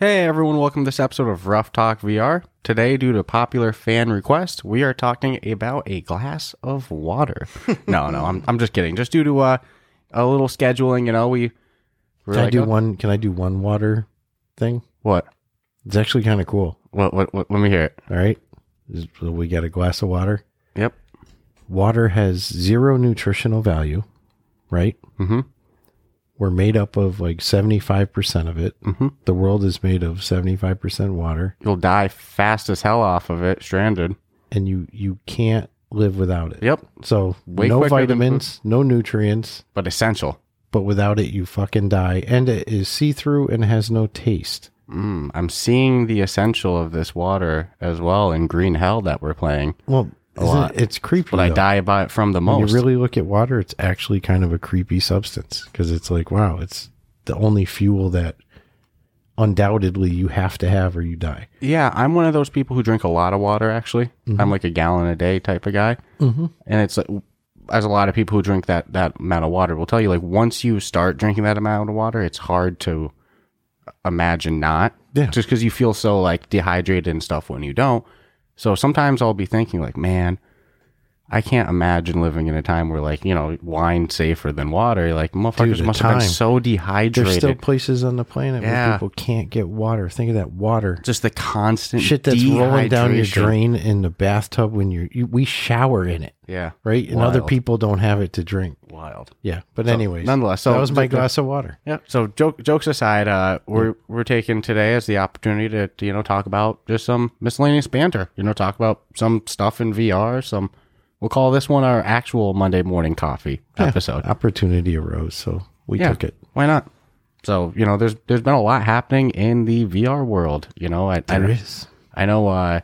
Hey everyone, welcome to this episode of Rough Talk VR. Today, due to popular fan request, we are talking about a glass of water. no, no, I'm, I'm just kidding. Just due to uh, a little scheduling, you know, we. Can I do one? Can I do one water thing? What? It's actually kind of cool. What, what? What? Let me hear it. All right, so we got a glass of water. Yep. Water has zero nutritional value, right? Mhm. We're made up of like seventy five percent of it. Mhm. The world is made of seventy five percent water, You'll die fast as hell off of it, stranded. and you you can't live without it. Yep. So Way no vitamins, no nutrients, But essential. but without it you fucking die. And it is see through and has no taste. Mm, I'm seeing the essential of this water as well in Green Hell that we're playing. Well, isn't lot. it, it's creepy. But I die about it from the when most. you really look at water, it's actually kind of a creepy substance because it's like, wow, it's the only fuel that undoubtedly you have to have or you die. Yeah, I'm one of those people who drink a lot of water. Actually, I'm like a gallon a day type of guy, mm-hmm. and it's like, as a lot of people who drink that that amount of water will tell you, like once you start drinking that amount of water, it's hard to imagine not. Yeah. just because you feel so like dehydrated and stuff when you don't. So sometimes I'll be thinking like, man. I can't imagine living in a time where, like, you know, wine safer than water. Like, motherfuckers the must have been so dehydrated. There's still places on the planet Yeah. where people can't get water. Think of that water. Just the constant Shit that's rolling down your drain in the bathtub when you're, you, we shower in it, Yeah, right? And other people don't have it to drink. wild. Yeah. But anyways, nonetheless, so that was my glass of water. Yeah. So joke, jokes aside, uh, we're we're taking today as the opportunity to, to you know talk about just some miscellaneous banter. You know, talk about some stuff in VR. Some we'll call this one our actual Monday morning coffee episode. Opportunity arose, so we yeah. took it. Why not? So you know, there's there's been a lot happening in the VR world. You know, I I, There is. I know. Uh,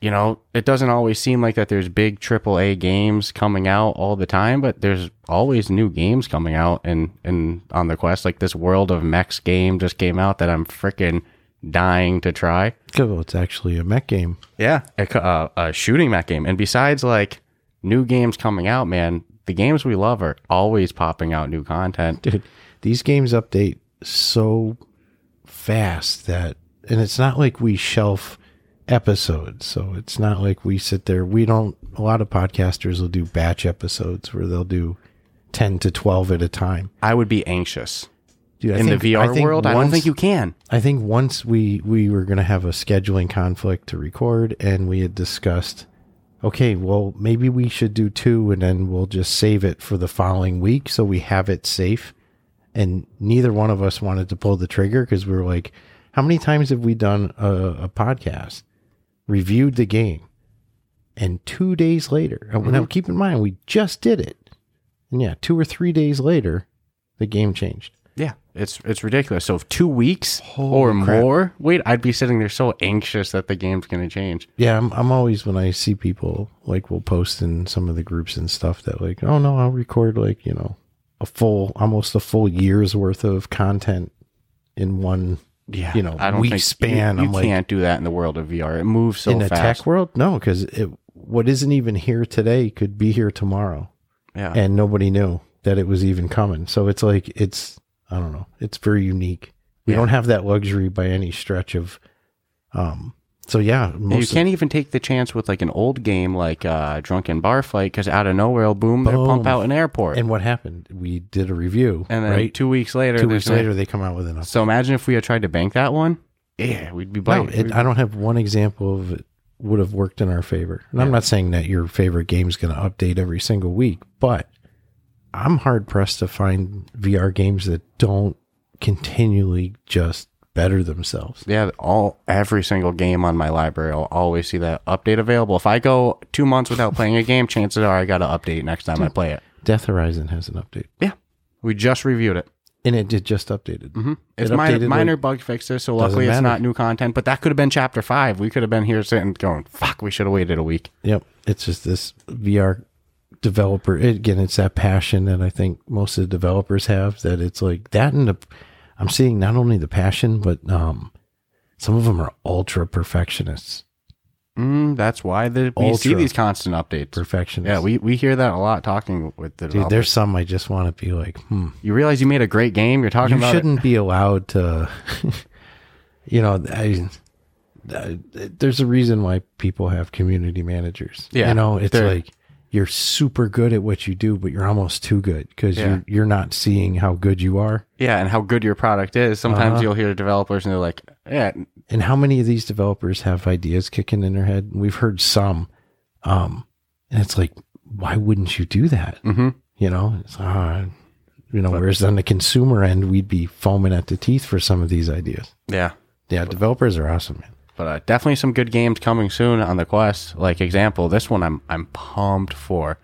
you know, it doesn't always seem like that there's big AAA games coming out all the time, but there's always new games coming out and and on the quest. Like this World of Mechs game just came out that I'm freaking dying to try. Well, it's actually a mech game. Yeah, a, uh, a shooting mech game. And besides like new games coming out, man, the games we love are always popping out new content. dude these games update so fast that and it's not like we shelf episodes so it's not like we sit there we don't a lot of podcasters will do batch episodes where they'll do 10 to 12 at a time I would be anxious Dude, I in think- the VR I world. I don't think you can. I think once we we were going to have a scheduling conflict to record, and we had discussed, okay, well maybe we should do two, and then we'll just save it for the following week so we have it safe. And neither one of us wanted to pull the trigger because we were like, how many times have we done a, a podcast, reviewed the game, and two days later, and now mm-hmm. keep in mind we just did it, and yeah, two or three days later, the game changed. It's it's ridiculous. So if two weeks or crap. more, wait, I'd be sitting there so anxious that the game's going to change. Yeah, I'm, I'm always when I see people like will post in some of the groups and stuff that like, oh no, I'll record like you know a full, almost a full year's worth of content in one. Yeah, you know, I don't week think span. You, you I'm like can't do that in the world of VR. It moves so in the tech world, no, because it what isn't even here today could be here tomorrow, yeah, and nobody knew that it was even coming. So it's like it's I don't know, it's very unique. We Yeah. don't have that luxury by any stretch of. Um. So yeah, most you can't even take the chance with like an old game like uh, Drunken Bar Fight because out of nowhere, boom, they pump out an airport, and, what happened? We did a review, and then right? two weeks later, Two weeks later, they come out with an update. So imagine if we had tried to bank that one. Yeah, we'd be No, it, I don't have one example of it would have worked in our favor. And I'm not saying that your favorite game is going to update every single week, but I'm hard pressed to find VR games that don't continually just better themselves. Yeah, all every single game on my library, I'll always see that update available. If I go two months without playing a game, chances are I got to update next time I play it. Death Horizon has an update. Yeah, we just reviewed it. and it did just updated. Mm-hmm. It's It minor, updated, minor like- bug fixes, so luckily it's not new content. But that could have been chapter five. We could have been here sitting going, "Fuck, we should have waited a week." Yep. It's just this VR developer. Again, it's that passion that I think most of the developers have. That it's like that, and the, I'm seeing not only the passion, but um, some of them are ultra perfectionists. Mm, that's why the, we see these constant updates. Perfectionists. Yeah, we, we hear that a lot talking with the Dude, there's some I just want to be like, hmm. You realize you made a great game. You're talking You about shouldn't be allowed to. you know, I, there's a reason why people have community managers. Yeah, you know, it's like you're super good at what you do, but you're almost too good because Yeah. you're you're not seeing how good you are. Yeah, and how good your product is. Sometimes Uh-huh. you'll hear developers and they're like, "Yeah, And how many of these developers have ideas kicking in their head? We've heard some, um, and it's like, why wouldn't you do that? hmm You know, it's, uh, you know. whereas on the consumer end, we'd be foaming at the teeth for some of these ideas. yeah." Yeah, developers are awesome, man. But uh, definitely some good games coming soon on the Quest. Like example, this one I'm I'm pumped for.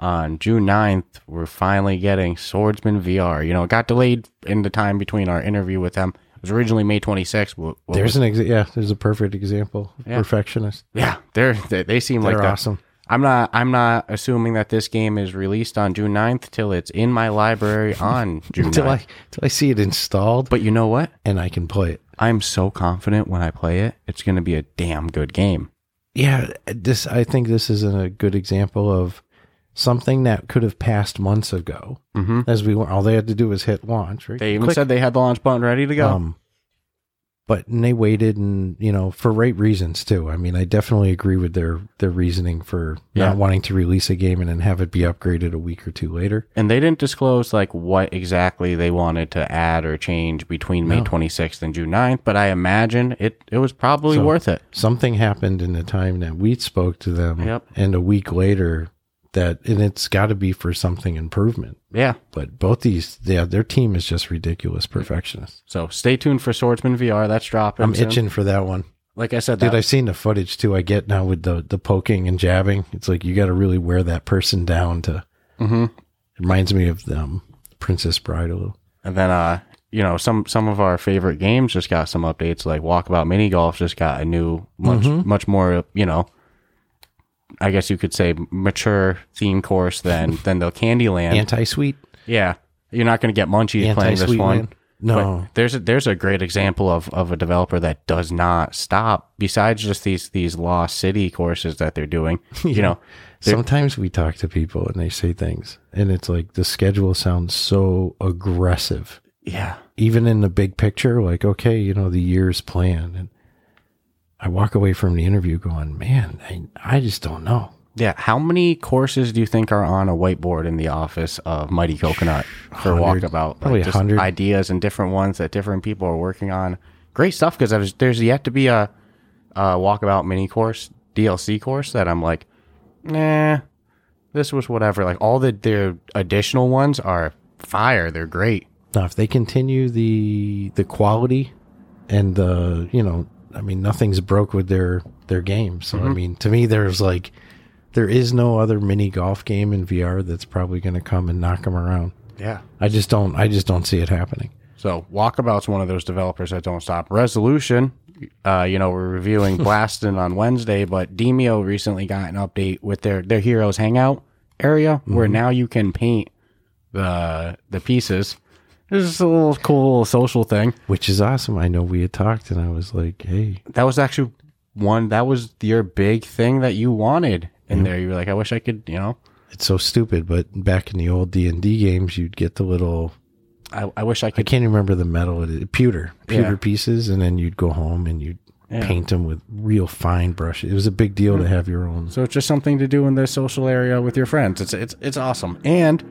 On June 9th, we're finally getting Swordsman VR. You know, it got delayed in the time between our interview with them. It was originally May 26th. What- what There's was- an exa- yeah. There's a perfect example. Yeah. Perfectionist. yeah, they're they, they seem They're like the- awesome. I'm not I'm not assuming that this game is released on June 9th till it's in my library on June 9th. Until I till I see it installed but you know what? and I can play it. I'm so confident when I play it, it's going to be a damn good game. Yeah, this I think this is a good example of something that could have passed months ago. hmm As we were, all they had to do was hit launch. Right? They even Click. said they had the launch button ready to go. Um, but and they waited, and you know, for right reasons too. I mean, I definitely agree with their their reasoning for Yeah. not wanting to release a game and then have it be upgraded a week or two later. and they didn't disclose like what exactly they wanted to add or change between May No. 26th and June 9th, but I imagine it it was probably So- worth it. Something happened in the time that we spoke to them, Yep. and a week later, that and it's got to be for something improvement. Yeah. But both these, yeah, their team is just ridiculous perfectionists. So stay tuned for Swordsman VR. That's dropping. I'm soon. itching for that one. Like I said, Dude, I've seen the footage too. I get now with the the poking and jabbing. It's like you got to really wear that person down to. Mm-hmm. It reminds me of um, Princess Bride a little. And then, uh, you know, some some of our favorite games just got some updates. Like Walkabout Mini Golf just got a new, much Mhm. much more, you know, I guess you could say mature theme course than than the Candyland. Anti sweet, yeah, you're not going to get munchies playing this one. one. No, But there's a, there's a great example of, of a developer that does not stop. Besides just these these lost city courses that they're doing, you know, sometimes we talk to people and they say things, and it's like the schedule sounds so aggressive. yeah, Even in the big picture, like okay, you know the year's plan, and I walk away from the interview going, man, I, I just don't know. Yeah. How many courses do you think are on a whiteboard in the office of Mighty Coconut for 100. Walkabout? Probably just 100. ideas and different ones that different people are working on. Great stuff because there's, there's yet to be a, a Walkabout mini course, DLC course that I'm like, nah, this was whatever. Like all the their additional ones are fire. They're great. Now, if they continue the the quality and the you know, I mean, nothing's broke with their their game. So Mm-hmm. I mean, to me, there's like there is no other mini golf game in VR that's probably going to come and knock them around. Yeah. I just don't. I just don't see it happening. So Walkabout's one of those developers that don't stop. Resolution, uh, you know, we're reviewing Blaston on Wednesday, but Demeo recently got an update with their their Heroes Hangout area where now you can paint the the pieces. This is a little cool little social thing. Which is awesome. I know we had talked, and I was like, "Hey, That was actually one that was your big thing that you wanted in there. You were like, I wish I could, you know, it's so stupid." But back in the old D and D games, you'd get the little I, I wish I could. I can't remember the metal, pewter, pewter Yeah. pieces, and then you'd go home and you'd Yeah. paint them with real fine brushes. It was a big deal to hmm. have your own. So it's just something to do in the social area with your friends. It's it's it's awesome. And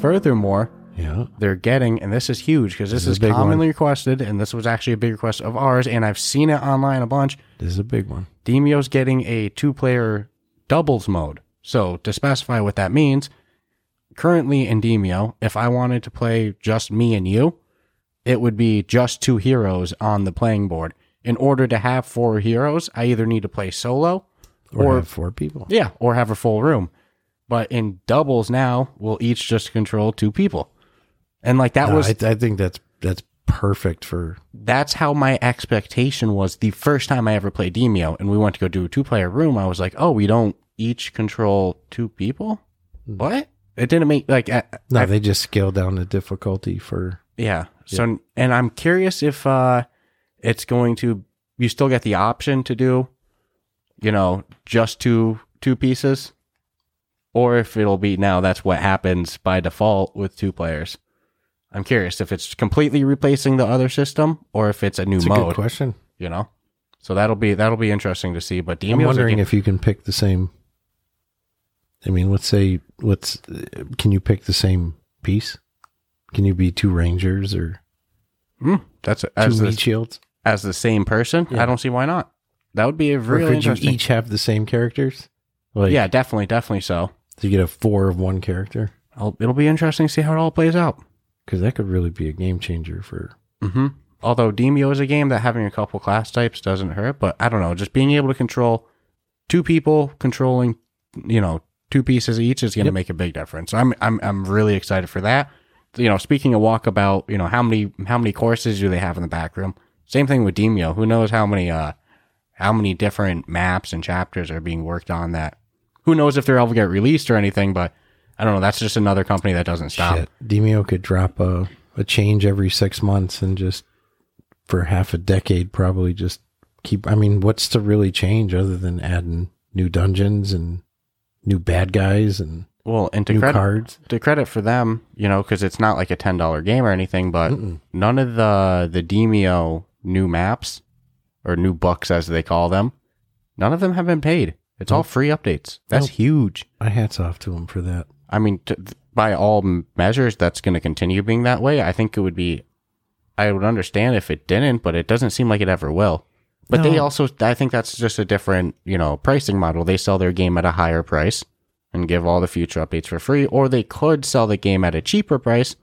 furthermore, Yeah, they're getting, and this is huge because this, This is is, commonly requested, and this was actually a big request of ours, and I've seen it online a bunch. this is a big one. Demeo's getting a two-player doubles mode. So to specify what that means, currently in Demeo, if I wanted to play just me and you, it would be just two heroes on the playing board. In order to have four heroes, I either need to play solo Or, or four people. yeah, or have a full room. But in doubles now, we'll each just control two people. And like that No, was I, I think that's that's perfect for that's how my expectation was the first time I ever played Demeo and we went to go do a two player room. I was like, oh, we don't each control two people? What? It didn't make like, I, no. I- they just scaled down the difficulty for yeah. So, and I'm curious if uh it's going to, you still get the option to do, you know, just two, two pieces or if it'll be now that's what happens by default with two players. I'm curious if it's completely replacing the other system or if it's a new mode. it's a good question. you know. So that'll be that'll be interesting to see. But Demeo's I'm wondering if you can pick the same. I mean, let's say let's can you pick the same piece? Can you be two rangers or Hmm, that's two as meat the, shields? as the same person. Yeah. I don't see why not. That would be a Or really could interesting. you each have the same characters? Like, yeah, definitely, definitely so. so you get a four of one character I'll, it'll be interesting to see how it all plays out. Because that could really be a game changer for. hmm Although Demeo is a game that having a couple class types doesn't hurt, but I don't know, just being able to control two people controlling, you know, two pieces each is going to Yep. make a big difference. I'm I'm I'm really excited for that. You know, speaking of walkabout, you know, how many how many courses do they have in the back room? Same thing with Demeo. Who knows how many uh how many different maps and chapters are being worked on that who knows if they'll ever get released or anything, but I don't know. That's just another company that doesn't stop. Shit, Demeo could drop a a change every six months and just for half a decade probably just keep. I mean, what's to really change other than adding new dungeons and new bad guys and Well, and to new credit cards? to credit for them, you know, because it's not like a ten dollar game or anything, but Mm-mm. none of the the Demeo new maps or new books as they call them, none of them have been paid. It's all free updates. That's Nope. huge. My hats off to them for that. I mean, t by all measures, that's going to continue being that way. I think it would be, I would understand if it didn't, but it doesn't seem like it ever will. But they also, I think that's just a different, you know, pricing model. They sell their game at a higher price and give all the future updates for free, or they could sell the game at a cheaper price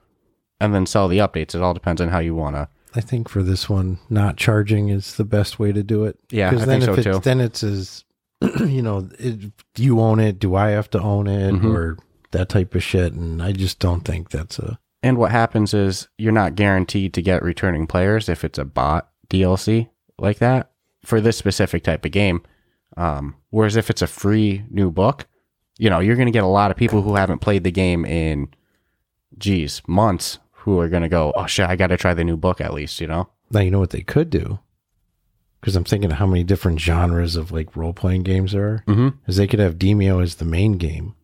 and then sell the updates. It all depends on how you want to. I think for this one, not charging is the best way to do it. Yeah, I Because think then so if it's, too. then it's as you know, it, do you own it? Do I have to own it? Mhm. Or that type of shit? And I just don't think that's a. And what happens is you're not guaranteed to get returning players if it's a bot DLC like that for this specific type of game. Um, whereas if it's a free new book, you know, you're going to get a lot of people who haven't played the game in, geez, months who are going to go, oh shit, I got to try the new book at least, you know? Now you know what they could do. Because I'm thinking of how many different genres of like role playing games there are. Mm-hmm. Is they could have Demeo as the main game,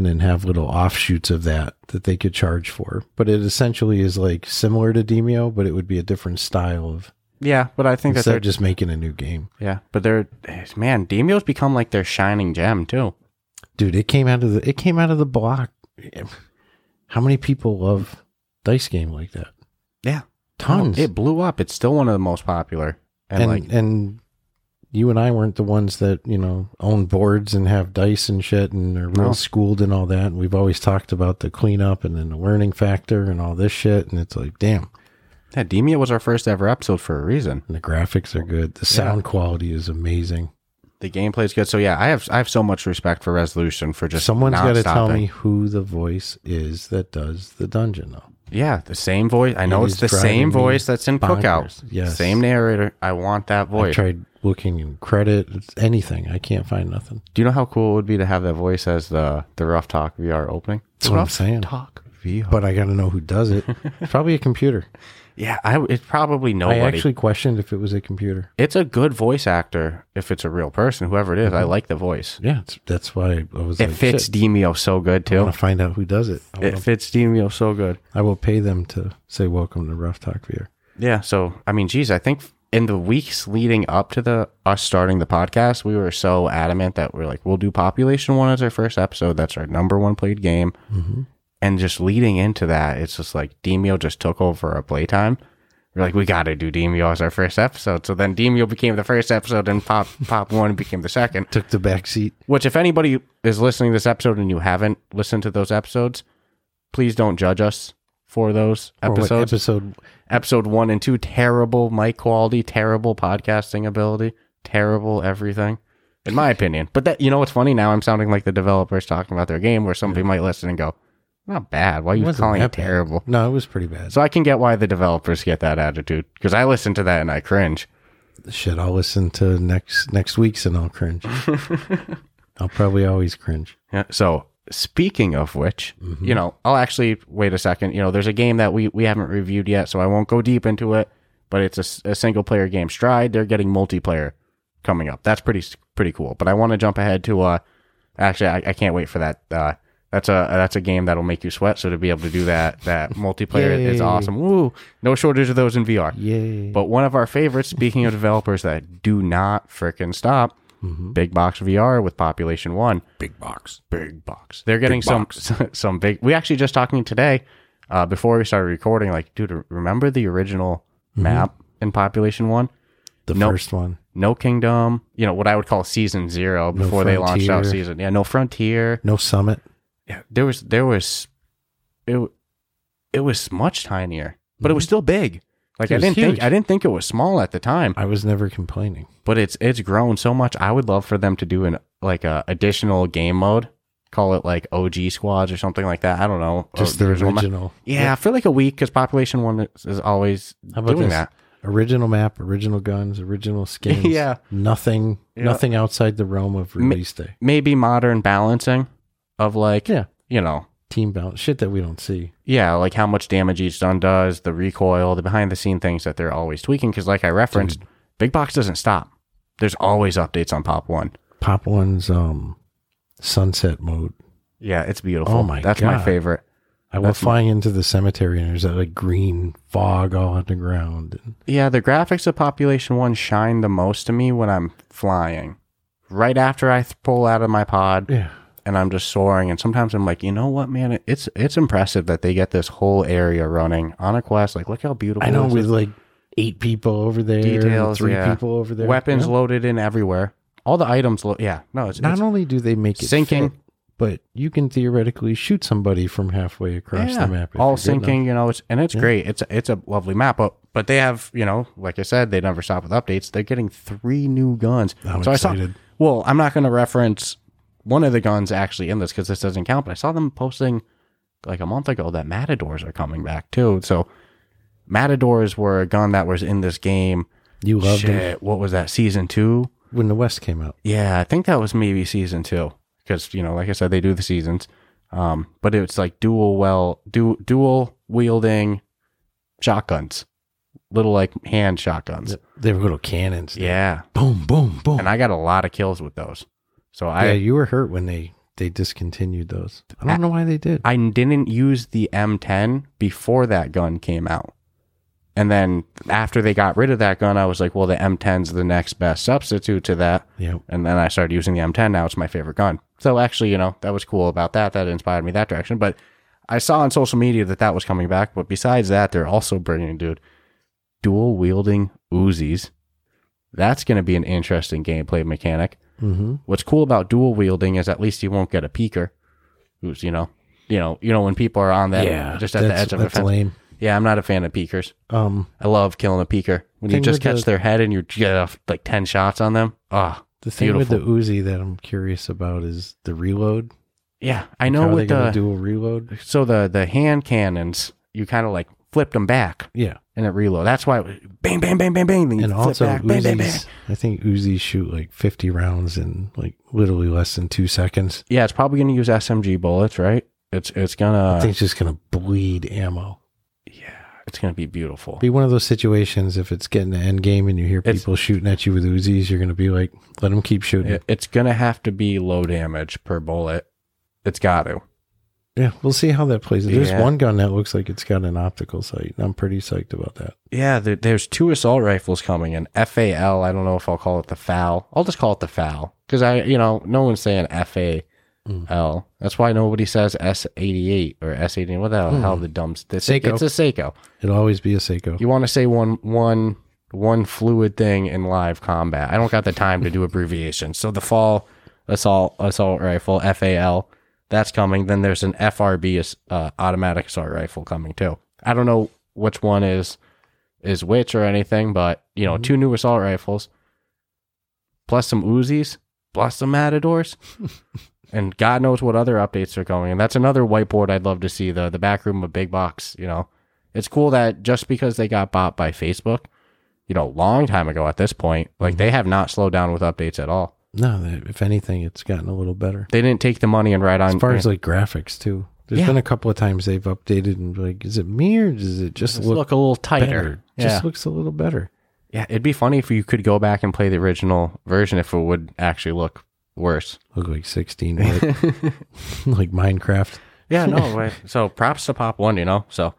and then have little offshoots of that that they could charge for. But it essentially is like similar to Demeo, but it would be a different style of Yeah, but I think that they're just making a new game. yeah, but they're man, Demeo's become like their shining gem too. dude it came out of the it came out of the block how many people love dice game like that Yeah, tons It blew up. It's still one of the most popular. And, and like, and you and i weren't the ones that you know own boards and have dice and shit and are real No. schooled and all that and we've always talked about the cleanup and then the learning factor and all this shit and it's like damn yeah, Demeo was our first ever episode for a reason. and the graphics are good the sound quality is amazing The gameplay's good. So yeah, I have I have so much respect for Resolution for just someone's got to tell me who the voice is that does the dungeon though Yeah, the same voice. I know It it's the same voice that's in Cookout. bonkers. Yes. Same narrator. I want that i voice. tried looking in credit it's anything i can't find nothing Do you know how cool it would be to have that voice as the the Rough Talk VR opening? That's what I'm saying. Talk VR. but I got to know who does it. It's probably a computer. yeah, I, it's probably nobody. I actually questioned if it was a computer. it's a good voice actor if it's a real person, whoever it is. I mm-hmm. like the voice. Yeah, it's, that's why I was It like, fits shit, Demeo so good I too. want to find out who does it. I, It wanna- fits Demeo so good. I will pay them to say welcome to Rough Talk VR. Yeah. So I mean, geez, I think in the weeks leading up to the us starting the podcast, we were so adamant that we're like, we'll do Population One as our first episode. That's our number one played game. Mm-hmm. And just leading into that, it's just like Demeo just took over our playtime. We're like, we got to do Demeo as our first episode. So then Demeo became the first episode, and Pop Pop One became the second. Took the back seat. Which, if anybody is listening to this episode and you haven't listened to those episodes, please don't judge us for those episodes episode? episode one and two terrible mic quality terrible podcasting ability terrible everything in my opinion but that you know what's funny now i'm sounding like the developers talking about their game where somebody might listen and go not bad. Why are you wasn't calling it that bad. terrible? No, it was pretty bad. So I can get why the developers get that attitude because I listen to that and I cringe. Shit, I'll listen to next next week's and I'll cringe. I'll probably always cringe. Yeah. So speaking of which, you know, I'll actually wait a second. You know, there's a game that we we haven't reviewed yet, so I won't go deep into it. But it's a single player game. Stride, they're getting multiplayer coming up. That's pretty pretty cool. But I want to jump ahead to uh, actually, I, I can't wait for that. Uh, that's a that's a game that'll make you sweat. So to be able to do that that multiplayer is awesome. Woo! No shortage of those in VR. Yay. But one of our favorites, speaking of developers that do not frickin' stop, Mm-hmm. Big Box VR with Population One. Big box. Big Box. They're getting some some big. We actually just talking today, uh, before we started recording. Like, dude, remember the original mm-hmm. map in Population One? The Nope. first one. No Kingdom. You know what I would call Season Zero before they launched out Season. Yeah, no Frontier. No summit. Yeah, there was there was, it it was much tinier, but it was mm-hmm. still big. Like I didn't huge. think I didn't think it was small at the time. I was never complaining. but it's it's grown so much. I would love for them to do an like a additional game mode, call it like OG squads or something like that. I don't know. Just Or the original ma- original. yeah, for like a week because Population One is, always How about doing this? that. Original map, original guns, original skins. Yeah. Nothing Yeah. nothing outside the realm of release day. Maybe modern balancing of like Yeah. you know Team balance. Shit that we don't see. yeah like how much damage each gun does, the recoil, the behind the scene things that they're always tweaking. Because like I referenced, Big Box doesn't stop. There's always updates on Pop One. Pop one's um sunset mode. Yeah, it's beautiful. Oh my that's my favorite. I went flying into the cemetery and there's that like green fog all on the ground. Yeah, the graphics of Population One shine the most to me when I'm flying. Right after I th- pull out of my pod yeah. And I'm just soaring, and sometimes I'm like, you know what, man, it's it's impressive that they get this whole area running on a quest. Like, look how beautiful. I know with like eight people over there, Details, three yeah. people over there. weapons Yeah. loaded in everywhere. All the items, lo- yeah, no, it's, Not it's only do they make it Syncing. fit, but you can theoretically shoot somebody from halfway across yeah, the map. all good You know, it's and it's great. It's a, it's a lovely map, but but they have you know, like I said, they never stop with updates. They're getting three new guns. I'm so I saw. Well, I'm not going to reference one of the guns actually in this because this doesn't count. But I saw them posting like a month ago that Matadors are coming back too. So Matadors were a gun that was in this game. You loved Shit, it what was that? Season two? when the West came out. Yeah, I think that was maybe season two because you know, like I said, they do the seasons. Um, but it's like dual well, du- dual wielding shotguns, little like hand shotguns. They were little cannons. Yeah, Boom, boom, boom. and I got a lot of kills with those. So yeah, I you were hurt when they they discontinued those. I don't know why they did. I didn't use the M10 before that gun came out. And then after they got rid of that gun, I was like, well, the M10's the next best substitute to that. yeah, And then I started using the M10. Now it's my favorite gun. So actually, you know, that was cool about that. That inspired me that direction. But I saw on social media that that was coming back. But besides that, they're also bringing, dude, dual wielding Uzis. That's going to be an interesting gameplay mechanic. Mm-hmm. What's cool about dual wielding is at least you won't get a peeker, who's you know, you know, you know when people are on that yeah, just at the edge of a fence. lame. Yeah, I'm not a fan of peekers. Um, I love killing a peeker when you Thing just with catch the- their head and you get off like ten shots on them. Ah, the thing with the Uzi that I'm curious about is the reload. yeah, I know How are they with the dual reload? so the the hand cannons, you kind of like flipped them back Yeah, and it reload. That's why it was bang, bang, bang, bang, bang. Then you and flip also back, bang, bang, bang. I think Uzis shoot like 50 rounds in like literally less than two seconds. Yeah, it's probably gonna use SMG bullets, right? It's it's gonna I think it's just gonna bleed ammo. yeah, it's gonna be beautiful. Be one of those situations if it's getting to end game and you hear It's- people shooting at you with Uzis, you're gonna be like, let them keep shooting. It- it's gonna have to be low damage per bullet. It's got to. Yeah, we'll see how that plays. Out. There's Yeah. one gun that looks like it's got an optical sight. I'm pretty psyched about that. Yeah, there, there's two assault rifles coming in. FAL. I don't know if I'll call it the FAL. I'll just call it the FAL because I, you know, no one's saying FAL. Mm. That's why nobody says S88 or S80. What the hell? The dumb. It's, Seiko. it's a Seiko. It'll always be a Seiko. You want to say one one one fluid thing in live combat. I don't got the time to do abbreviations. So the fall assault assault rifle FAL that's coming. Then there's an FRB uh, automatic assault rifle coming too. I don't know which one is is which or anything, but you know, two new assault rifles plus some Uzis plus some Matadors. and God knows what other updates are going. And that's another whiteboard I'd love to see the the back room of big box. You know, it's cool that just because they got bought by Facebook, you know, long time ago at this point, like they have not slowed down with updates at all. No, if anything, it's gotten a little better. They didn't take the money and write on. As far as like graphics too, there's Yeah. been a couple of times they've updated and like, is it me or does it just just look, look, a little tighter. better? Yeah. Just looks a little better. yeah, it'd be funny if you could go back and play the original version if it would actually look worse. Look like 16, like, like Minecraft. Yeah, no. way. So props to Pop One, you know. So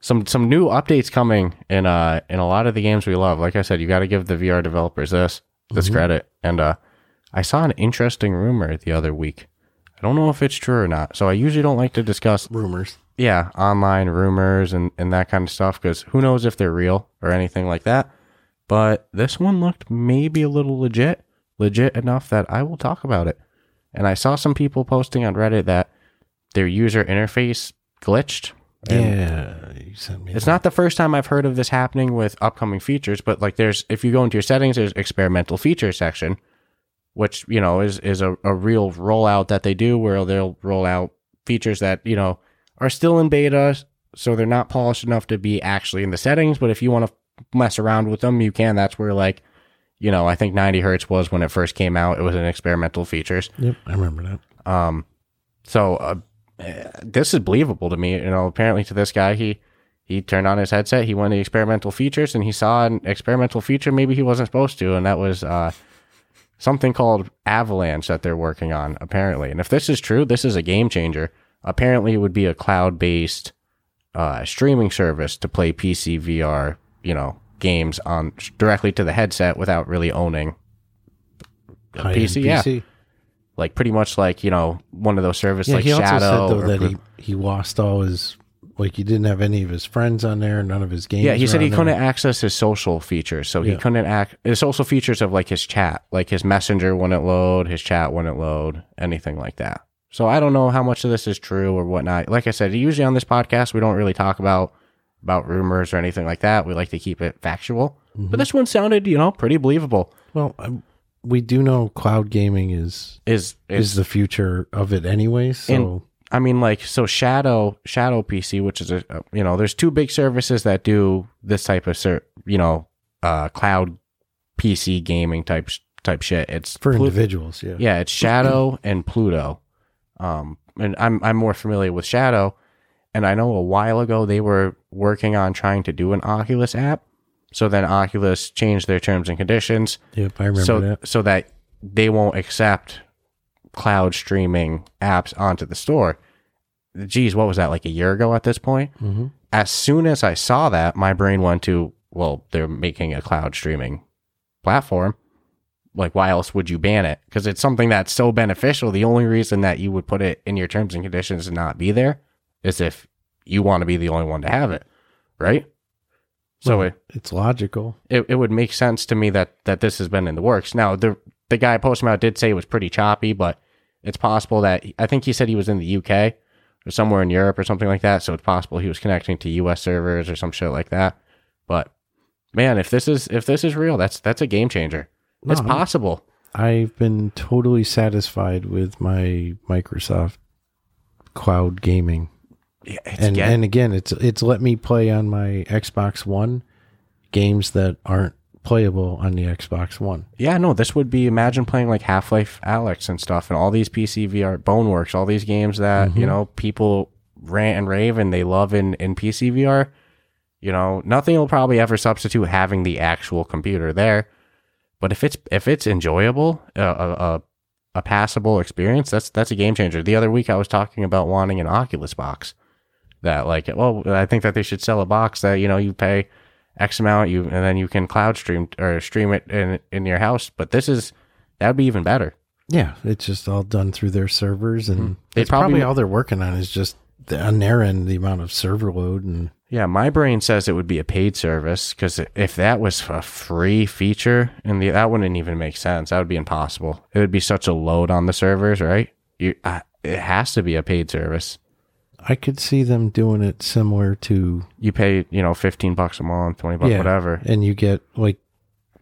some some new updates coming in uh in a lot of the games we love. Like I said, you got to give the VR developers this this credit. And uh, I saw an interesting rumor the other week. I don't know if it's true or not. So I usually don't like to discuss Rumors. yeah online rumors and and that kind of stuff because who knows if they're real or anything like that. But this one looked maybe a little legit, legit enough that I will talk about it. And I saw some people posting on Reddit that their user interface glitched. Yeah, you sent me. It's that. not the first time I've heard of this happening with upcoming features, but like there's if you go into your settings, there's experimental features section, which, you know, is is a, a real rollout that they do where they'll roll out features that, you know, are still in beta, so they're not polished enough to be actually in the settings. But if you want to mess around with them, you can. That's where like, you know, I think 90 hertz was when it first came out. It was an experimental features. Yep, I remember that. Um, so uh, this is believable to me. You know, apparently to this guy, he he turned on his headset, he went to experimental features, and he saw an experimental feature maybe he wasn't supposed to, and that was uh, something called Avalanche that they're working on apparently. And if this is true, this is a game changer. Apparently, it would be a cloud based uh, streaming service to play PC VR, you know, games on directly to the headset without really owning a High-end PC. Yeah, like pretty much like you know one of those services Yeah, like he also Shadow. said though that he, he lost all his like he didn't have any of his friends on there, none of his games. yeah, he said he there. couldn't access his social features, so he Yeah. couldn't act his social features of like his chat, like his messenger wouldn't load, his chat wouldn't load, anything like that. So I don't know how much of this is true or whatnot. Like I said, usually on this podcast we don't really talk about about rumors or anything like that. We like to keep it factual. Mm-hmm. But this one sounded, you know, pretty believable. Well, um, we do know cloud gaming is Is is is the future of it anyway. So I mean, like, so Shadow, Shadow PC, which is a, you know, there's two big services that do this type of, ser- you know, uh, cloud PC gaming type type shit. It's for Plu- individuals, yeah, yeah, it's Shadow and Pluto. Um, and I'm I'm more familiar with Shadow, and I know a while ago they were working on trying to do an Oculus app. So then Oculus changed their terms and conditions yep, I remember so that. so that they won't accept cloud streaming apps onto the store. Geez, what was that like a year ago at this point? hmm As soon as I saw that, my brain went to, well, they're making a cloud streaming platform. Like, why else would you ban it? Because it's something that's so beneficial. The only reason that you would put it in your terms and conditions and not be there is if you want to be the only one to have it, right? So Well, it, it's logical. it, it would make sense to me that that this has been in the works. Now the the guy posting about it did say it was pretty choppy, but it's possible that I think he said he was in the UK or somewhere in Europe or something like that. So it's possible he was connecting to US servers or some shit like that. But man, if this is if this is real, that's that's a game changer. it's No, I'm- possible. I've been totally satisfied with my Microsoft cloud gaming. Yeah, It's and and again, it's it's let me play on my Xbox One games that aren't playable on the Xbox One. yeah, no, this would be imagine playing like Half Life Alyx and stuff and all these PC VR Boneworks, all these games that, you mm-hmm. know, people rant and rave and they love in, in PC VR. You know, nothing will probably ever substitute having the actual computer there. But if it's if it's enjoyable, a a, a, a passable experience, that's that's a game changer. The other week I was talking about wanting an Oculus box. That like, well, I think that they should sell a box that you know you pay X amount, you and then you can cloud stream or stream it in in your house. But this is that would be even better. Yeah, it's just all done through their servers, and Mm-hmm. It's probably, probably- all they're working on is just the, on their end the amount of server load and Yeah, my brain says it would be a paid service because if that was a free feature, and the, that wouldn't even make sense. That would be impossible. It would be such a load on the servers, right? You, uh, it has to be a paid service. I could see them doing it similar to You pay, you know, fifteen bucks a month, twenty bucks, Yeah. whatever. and you get like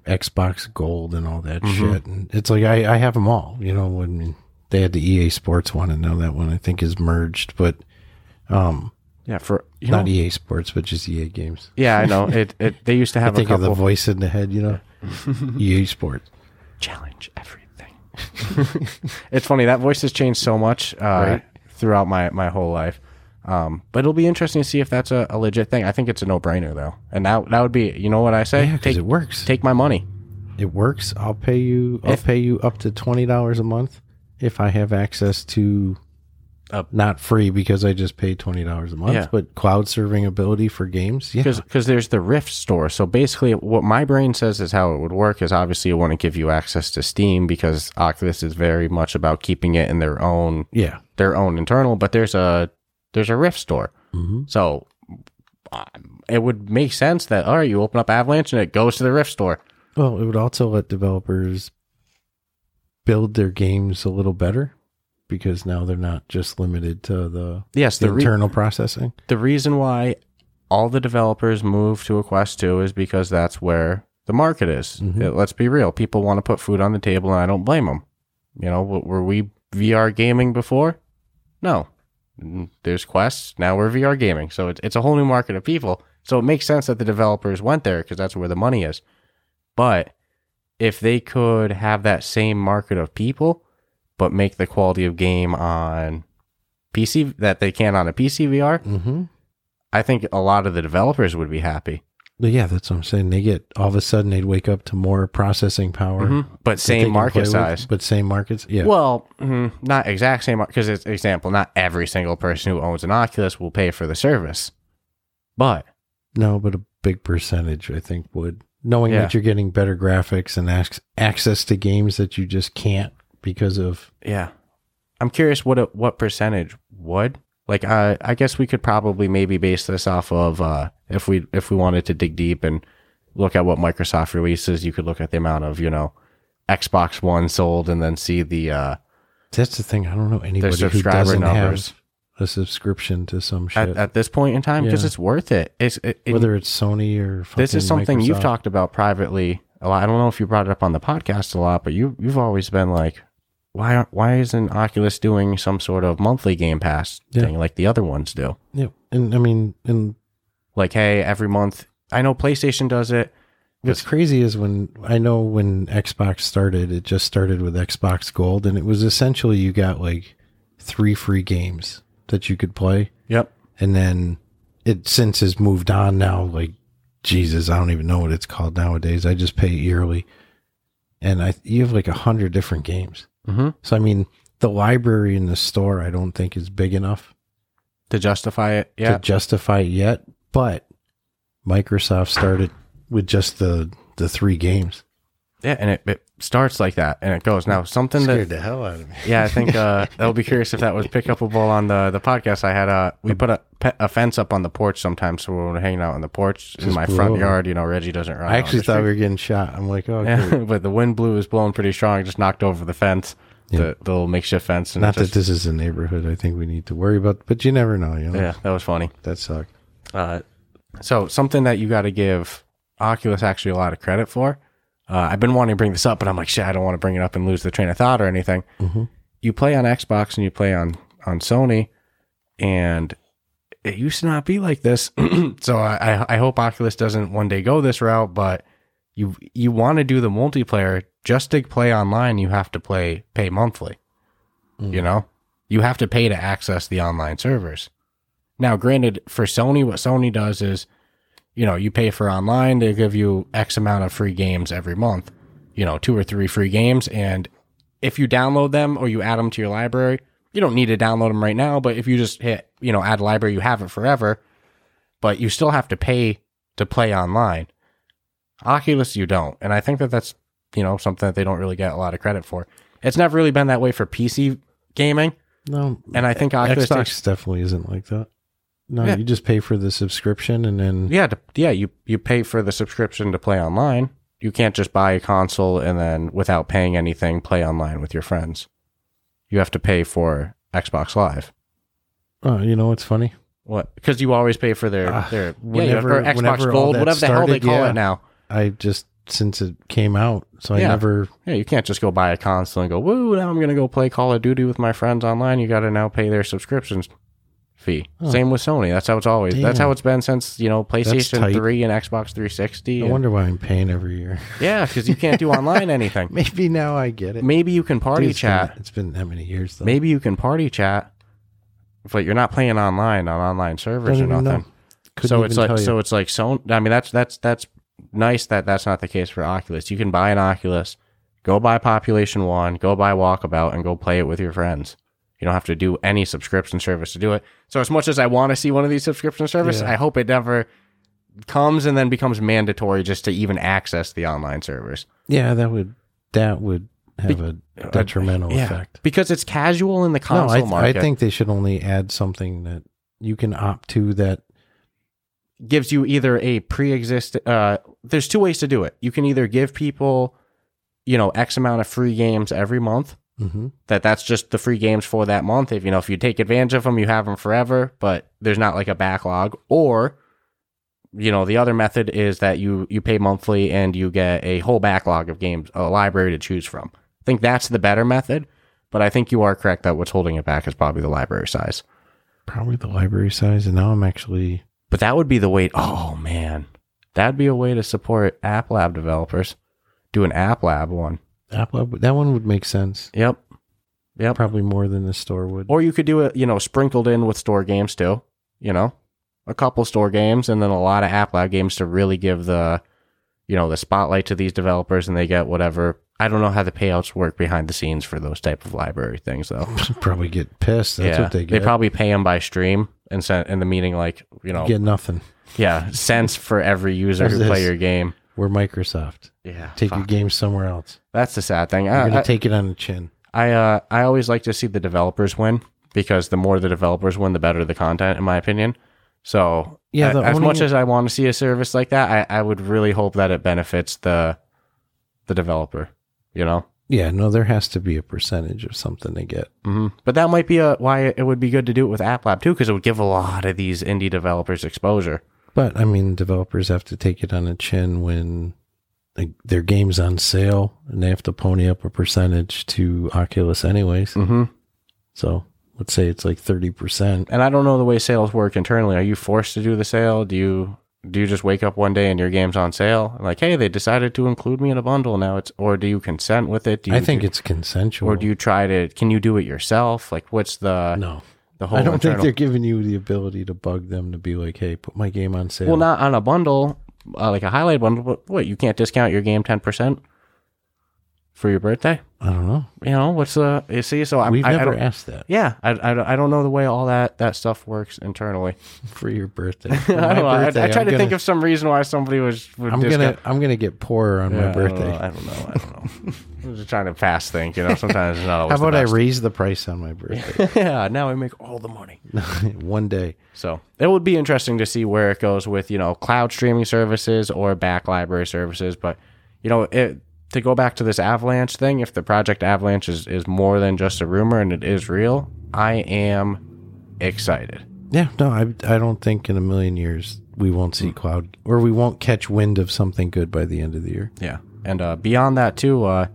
Xbox Gold and all that Mhm. shit. And it's like I, I have them all. You know, when they had the EA Sports one, and now that one I think is merged, but um, Yeah, for you not know, EA Sports, but just EA games. yeah, I know it. It they used to have a think of the voice in the head, you know, EA Sports. challenge everything. it's funny that voice has changed so much uh, Right. throughout my my whole life. Um, but it'll be interesting to see if that's a, a legit thing. I think it's a no brainer though, and that that would be you know what I say. Yeah, take it works. take my money. it works. I'll pay you. I'll If- pay you up to twenty dollars a month if I have access to. Uh, not free because I just paid twenty dollars a month, Yeah. but cloud serving ability for games. Yeah, because there's the Rift store. So basically, what my brain says is how it would work is obviously it wouldn't give you access to Steam because Oculus is very much about keeping it in their own yeah. their own internal. But there's a there's a Rift store, hmm so um, it would make sense that all right, you open up Avalanche and it goes to the Rift store. Well, it would also let developers build their games a little better because now they're not just limited to the, Yes, the the re- internal processing. the reason why all the developers move to a Quest 2 is because that's where the market is. Mhm. Uh, Let's be real. People want to put food on the table, and I don't blame them. You know, were we VR gaming before? No. There's Quests. Now we're VR gaming. So it's, it's a whole new market of people. So it makes sense that the developers went there because that's where the money is. But if they could have that same market of people, but make the quality of game on PC that they can on a PC VR, Mm-hmm. I think a lot of the developers would be happy. Yeah, that's what I'm saying. They get all of a sudden they'd wake up to more processing power, But that they same market play with, size. but same markets. Yeah, Well, mm, not exact same because it's example. Not every single person who owns an Oculus will pay for the service, but no, but a big percentage I think would knowing Yeah. that you're getting better graphics and ac- access to games that you just can't because of yeah, I'm curious what a, what percentage would like. I I guess we could probably maybe base this off of uh, if we if we wanted to dig deep and look at what Microsoft releases. You could look at the amount of you know Xbox One sold and then see the uh, that's the thing. I don't know anybody who doesn't numbers. have a subscription to some shit, at, at this point in time because Yeah. it's worth it. It's it, it- whether it's Sony or this is something you've talked about privately a lot. I don't know if you brought it up on the podcast a lot, but you you've always been like, why aren't- why isn't Oculus doing some sort of monthly Game Pass Yeah. thing like the other ones do? Yeah, and I mean, and Like, hey, every month. I know PlayStation does it. What's crazy is when I know when Xbox started, it just started with Xbox Gold, and it was essentially you got like three free games that you could play, Yep. and then it since has moved on now. Like Jesus, I don't even know what it's called nowadays. I just pay yearly, and I you have like a hundred different games. Mm-hmm. So I mean, the library in the store I don't think is big enough To justify it, yeah. to justify it yet. But Microsoft started with just the the three games. yeah, and it, it starts like that, and it goes now something that the hell out of me. Yeah, I think uh, I'll be curious if that was pick upable on the the podcast. I had uh, we put a pe- a fence up on the porch sometimes, so we're hanging out on the porch in my front yard. You know, Reggie doesn't run. I actually thought we were getting shot. I'm like, oh, Yeah, but the wind blew was blowing pretty strong. Just knocked over the fence, the, the little makeshift fence, and not just, that this is a neighborhood I think we need to worry about, but you never know. You know, yeah, that was funny. that sucked. Uh, so something that you got to give Oculus actually a lot of credit for. Uh, I've been wanting to bring this up, but I'm like, shit, I don't want to bring it up and lose the train of thought or anything. Mhm. You play on Xbox and you play on on Sony, and it used to not be like this. so I, I I hope Oculus doesn't one day go this route, but you you want to do the multiplayer just to play online, you have to play pay monthly. You know, you have to pay to access the online servers. Now, granted, for Sony, what Sony does is, you know, you pay for online, they give you X amount of free games every month, you know, two or three free games. And if you download them or you add them to your library, you don't need to download them right now. But if you just hit, you know, add library, you have it forever. But you still have to pay to play online. Oculus, you don't. And I think that that's, you know, something that they don't really get a lot of credit for. It's never really been that way for PC gaming. No, And I think Oculus Xbox takes- definitely isn't like that. No, Yeah. you just pay for the subscription and then Yeah, to, yeah. You you pay for the subscription to play online. You can't just buy a console and then without paying anything play online with your friends. You have to pay for Xbox Live. oh, you know what's funny? What? Because you always pay for their Ah, their yeah, whenever- or Xbox Gold, whatever the hell they call yeah. it now. I just since it came out. So I never. Yeah, you can't just go buy a console and go, woo, now I'm going to go play Call of Duty with my friends online. You got to now pay their subscriptions fee. Same with Sony. That's how it's always. That's how it's been since, you know, PlayStation 3 and Xbox 360. I and- wonder why I'm paying every year. yeah, because you can't do online anything. Maybe now I get it. Maybe you can party Dude, it's been- chat. it's been that many years though. Maybe you can party chat, but you're not playing online on online servers Don't or nothing. so it's like so it's like so. I mean that's that's that's nice that that's not the case for Oculus. You can buy an Oculus, go buy Population One, go buy Walkabout, and go play it with your friends. You don't have to do any subscription service to do it. So as much as I want to see one of these subscription services, Yeah. I hope it never comes and then becomes mandatory just to even access the online servers. yeah, that would that would have a detrimental Yeah, effect. because it's casual in the No, console I, th- I think they should only add something that you can opt to that. gives you either a pre-exist uh there's two ways to do it you can either give people you know x amount of free games every month hmm that that's just the free games for that month if you know if you take advantage of them you have them forever but there's not like a backlog or you know the other method is that you you pay monthly and you get a whole backlog of games a library to choose from i think that's the better method but i think you are correct that what's holding it back is probably the library size Probably the library size, and now I'm actually But that would be the way. Oh man, that'd be a way to support App Lab developers. Do an App Lab one. App Lab. That one would make sense. Yep, yep. Probably more than the store would. Or you could do it, you know, sprinkled in with store games too. You know, a couple store games and then a lot of App Lab games to really give the, you know, the spotlight to these developers, and they get whatever. I don't know how the payouts work behind the scenes for those type of library things though. probably get pissed. That's what they get. They probably pay them by stream and sent in the meaning like you know get nothing. yeah cents for every user who play your game. We're Microsoft. Yeah, Take your game somewhere else. That's the sad thing. You're I, gonna I, take it on the chin. I, uh, I always like to see the developers win because the more the developers win, the better the content, in my opinion. So, Yeah, the as much as I want to see a service like that, I, I would really hope that it benefits the the developer. You know, Yeah, no, there has to be a percentage of something they get. hmm but that might be a why it would be good to do it with App Lab too, because it would give a lot of these indie developers exposure. But I mean, developers have to take it on the chin when like, their game's on sale, and they have to pony up a percentage to Oculus anyways. hmm So let's say it's like thirty percent. And I don't know the way sales work internally. Are you forced to do the sale? Do you do you just wake up one day and your game's on sale? Like, hey, they decided to include me in a bundle now. It's or do you consent with it? Do you, I think do- it's consensual. or do you try to? Can you do it yourself? Like, what's the no, the whole? I don't think they're giving you the ability to bug them to be like, "Hey, put my game on sale." well, not on a bundle, uh, like a highlight bundle. But what you can't discount your game ten percent for your birthday. I don't know. You know what's the? You see, so I'm, We've I, I never don't, asked that yeah, I, I, don't- I don't know the way all that that stuff works internally. for your birthday. For I my don't know. I, I birthday, tried I'm to think gonna- of some reason why somebody was. Would I'm discount. gonna I'm gonna get poorer on my birthday. I don't know. I don't know. I don't know. I'm just trying to fast think. You know, sometimes it's not always How always. about I raise the price on my birthday yeah, now I make all the money. one day? So it would be interesting to see where it goes with you know cloud streaming services or back library services. But you know, it, to go back to this Avalanche thing, if the project Avalanche is is more than just a rumor and it is real, I am excited. Yeah, no, I I don't think in a million years we won't Hmm. see cloud or we won't catch wind of something good by the end of the year. Yeah, and uh, beyond that too, uh,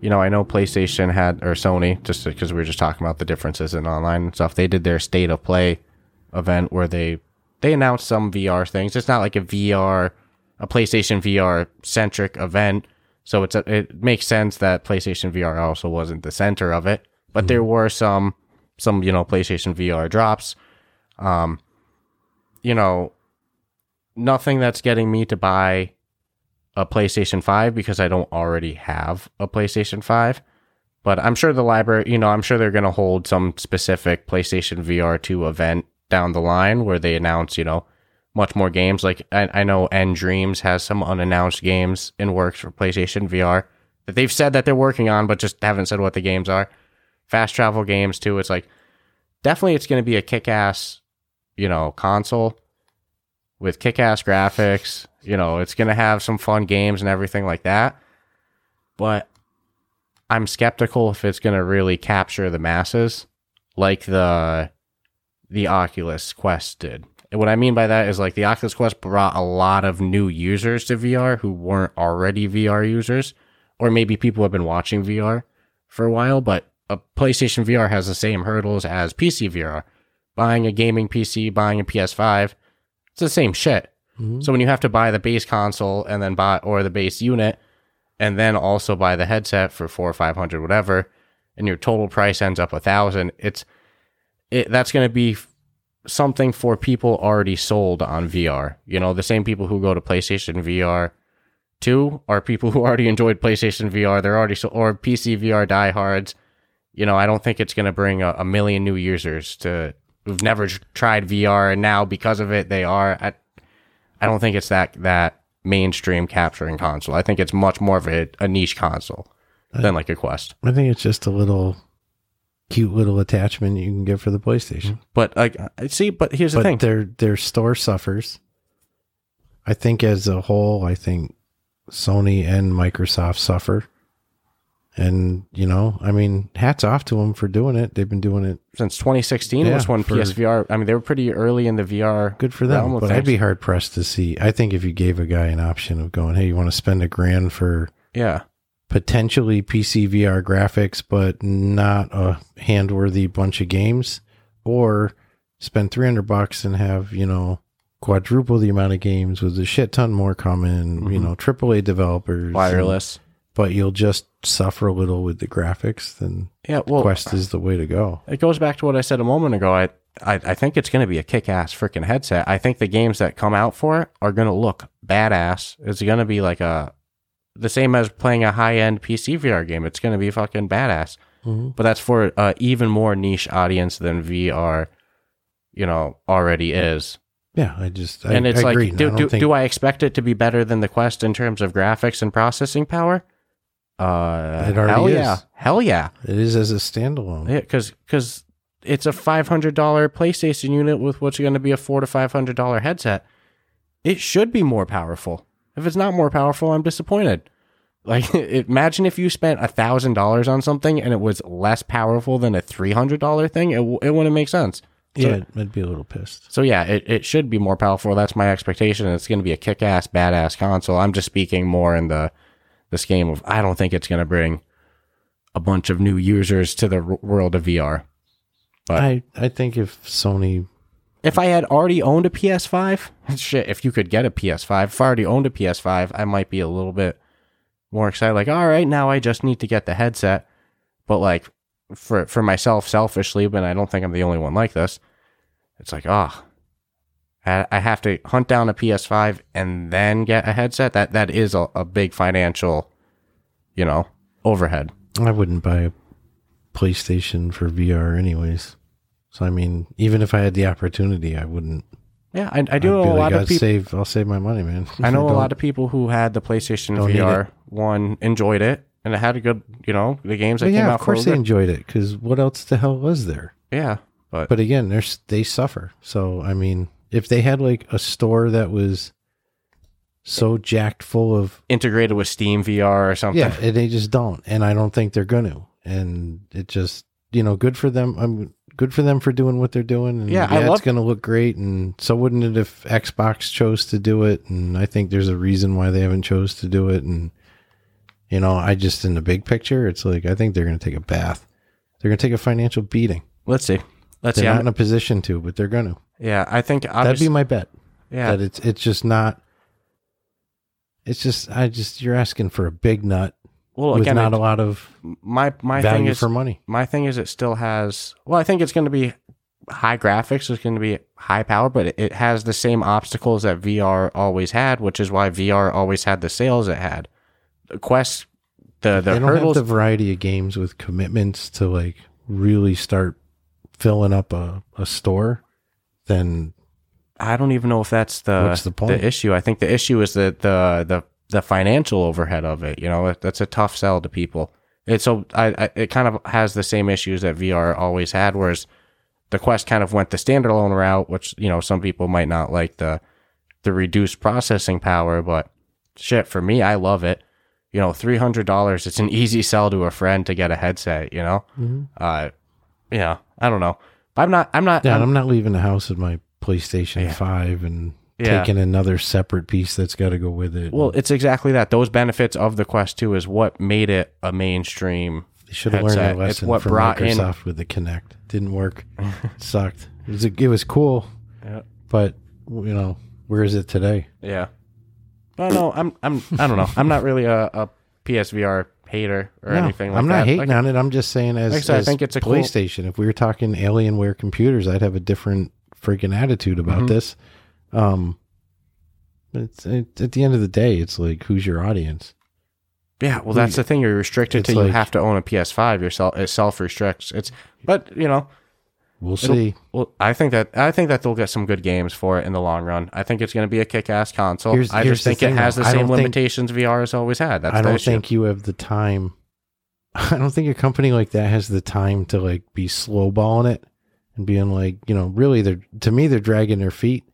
you know, I know PlayStation had or Sony, just because we were just talking about the differences in online and stuff. They did their state of play event where they they announced some VR things. It's not like a VR, a PlayStation VR centric event, so it's a, it makes sense that PlayStation VR also wasn't the center of it. But there were some some you know PlayStation VR drops. Um, you know, nothing that's getting me to buy a PlayStation 5 because I don't already have a PlayStation 5. But I'm sure the library, you know, I'm sure they're going to hold some specific PlayStation VR 2 event down the line where they announce, you know, much more games. Like I, I know nDreams has some unannounced games in works for PlayStation VR that they've said that they're working on, but just haven't said what the games are. Fast travel games too. It's like definitely it's going to be a kick ass, you know, console with kick ass graphics. You know, it's going to have some fun games and everything like that. But I'm skeptical if it's going to really capture the masses like the the Oculus Quest did. And what I mean by that is like the Oculus Quest brought a lot of new users to VR who weren't already VR users, or maybe people have been watching VR for a while, but a PlayStation VR has the same hurdles as PC VR. Buying a gaming PC, buying a PS5, it's the same shit. Mhm. So when you have to buy the base console and then buy or the base unit, and then also buy the headset for four or five hundred, whatever, and your total price ends up a thousand, it's it that's going to be something for people already sold on VR. You know, the same people who go to PlayStation VR two are people who already enjoyed PlayStation VR. They're already so or PC VR diehards. You know, I don't think it's going to bring a, a million new users to who've never tried VR and now because of it they are. I, I don't think it's that that mainstream capturing console. I think it's much more of a, a niche console than like a Quest. I think it's just a little cute little attachment you can get for the PlayStation. Mm-hmm. But like, I see, but here's the but thing. their their store suffers. I think as a whole, I think Sony and Microsoft suffer. And you know, I mean, hats off to them for doing it. They've been doing it Since 2016 Yeah, was when for- PSVR. I mean, they were pretty early in the VR. good for them. But I'd be hard pressed to see. I think if you gave a guy an option of going, "Hey, you want to spend a grand for Yeah, potentially PC VR graphics, but not a hand worthy bunch of games, or spend 300 bucks and have, you know, quadruple the amount of games with a shit ton more coming, you Mhm. know, AAA developers, and- wireless. but you'll just suffer a little with the graphics, then Yeah, well, Quest is the way to go. it goes back to what I said a moment ago. I I, I think it's going to be a kick ass freaking headset. I think the games that come out for it are going to look badass. It's going to be like a the same as playing a high end PC VR game. It's going to be fucking badass. Mhm. But that's for a even more niche audience than VR, you know, already is. Yeah, I just, I, and it's I like, I do, do, think- do I expect it to be better than the Quest in terms of graphics and processing power? Uh, It already hell is. yeah, hell yeah, it is as a standalone. yeah, because because it's a five hundred dollar PlayStation unit with what's going to be a four to five hundred dollar headset. It should be more powerful. If it's not more powerful, I'm disappointed. Like, imagine if you spent a thousand dollars on something and it was less powerful than a three hundred dollar thing. It it wouldn't make sense. So- yeah, I'd be a little pissed. so yeah, it, it should be more powerful. That's my expectation. It's going to be a kick ass, badass console. I'm just speaking more in the this game of I don't think it's going to bring a bunch of new users to the r- world of VR. But- I, I think if Sony If I had already owned a PS5, shit, if you could get a PS5, if I already owned a PS5, I might be a little bit more excited. Like, all right, now I just need to get the headset. But like for for myself, selfishly, but I don't think I'm the only one like this. It's like, ah, I, I have to hunt down a PS5 and then get a headset. That that is a, a big financial, you know, overhead. I wouldn't buy a PlayStation for VR anyways. So I mean, even if I had the opportunity, I wouldn't. Yeah, I, I do know a like, lot of people. save. I'll save my money, man. I know a lot of people who had the PlayStation VR one enjoyed it and it had a good, you know, the games that Well, came yeah, out of course they enjoyed it because what else the hell was there? Yeah, but, But again, there's they suffer. So I mean, if they had like a store that was so jacked full of integrated with Steam VR or something. yeah, and they just don't, and I don't think they're going to. And it just you know, good for them. I'm good for them for doing what they're doing. And Yeah, I it's going to look great. And so wouldn't it if Xbox chose to do it? And I think there's a reason why they haven't chose to do it. And you know, I just in the big picture, it's like I think they're going to take a bath. They're going to take a financial beating. Let's see. Let's They're see. not I'm- in a position to, but they're going to. yeah, I think That'd be my bet. yeah. That it's it's just not. It's just I just you're asking for a big nut well, with again, not it- a lot of my my thing is for money. my thing is it still has. Well, I think it's going to be high graphics. It's going to be high power, but it, has the same obstacles that VR always had, which is why VR always had the sales it had. The Quest, the the they don't hurdles. have the variety of games with commitments to like really start filling up a, a store. Then I don't even know if that's the the point? issue. I think the issue is that the the the financial overhead of it. You know, that's a tough sell to people. It's so I, I it kind of has the same issues that VR always had, whereas the Quest kind of went the standalone route, which you know some people might not like the the reduced processing power, but shit for me, I love it. You know, three hundred dollars. It's an easy sell to a friend to get a headset. You know, uh, yeah, I don't know. But I'm not. I'm not. yeah, I'm- I'm, not leaving the house with my PlayStation Yeah. 5 and Yeah. taking another separate piece that's got to go with it. Well, it's exactly that. Those benefits of the Quest 2 is what made it a mainstream. they should have learned headset. their It's lesson what from brought in- Microsoft with the Kinect. Didn't work. Sucked. It was, it was cool, Yeah. but you know, where is it today? Yeah. No, no, I'm, I'm, I don't know. I'm not really a, a PSVR hater or No, anything like I'm not that. hating Like, on it. I'm just saying as, Like I said, I as think it's a cool- PlayStation. If we were talking Alienware computers, I'd have a different freaking attitude about Mhm. this. Um, it's it, at the end of the day, it's like who's your audience? Yeah, well, that's the thing. You're restricted It's to you like- have to own a PS5. Yourself, it self restricts. It's, but you know, We'll It'll- see. well, I think that I think that they'll get some good games for it in the long run. I think it's going to be a kick-ass console. Here's- I here's just the think thing, it has though. the I same don't think- limitations VR has always had. That's I the don't issue. think you have the time. I don't think a company like that has the time to like be slowballing it and being like, you know, really they're to me they're dragging their feet.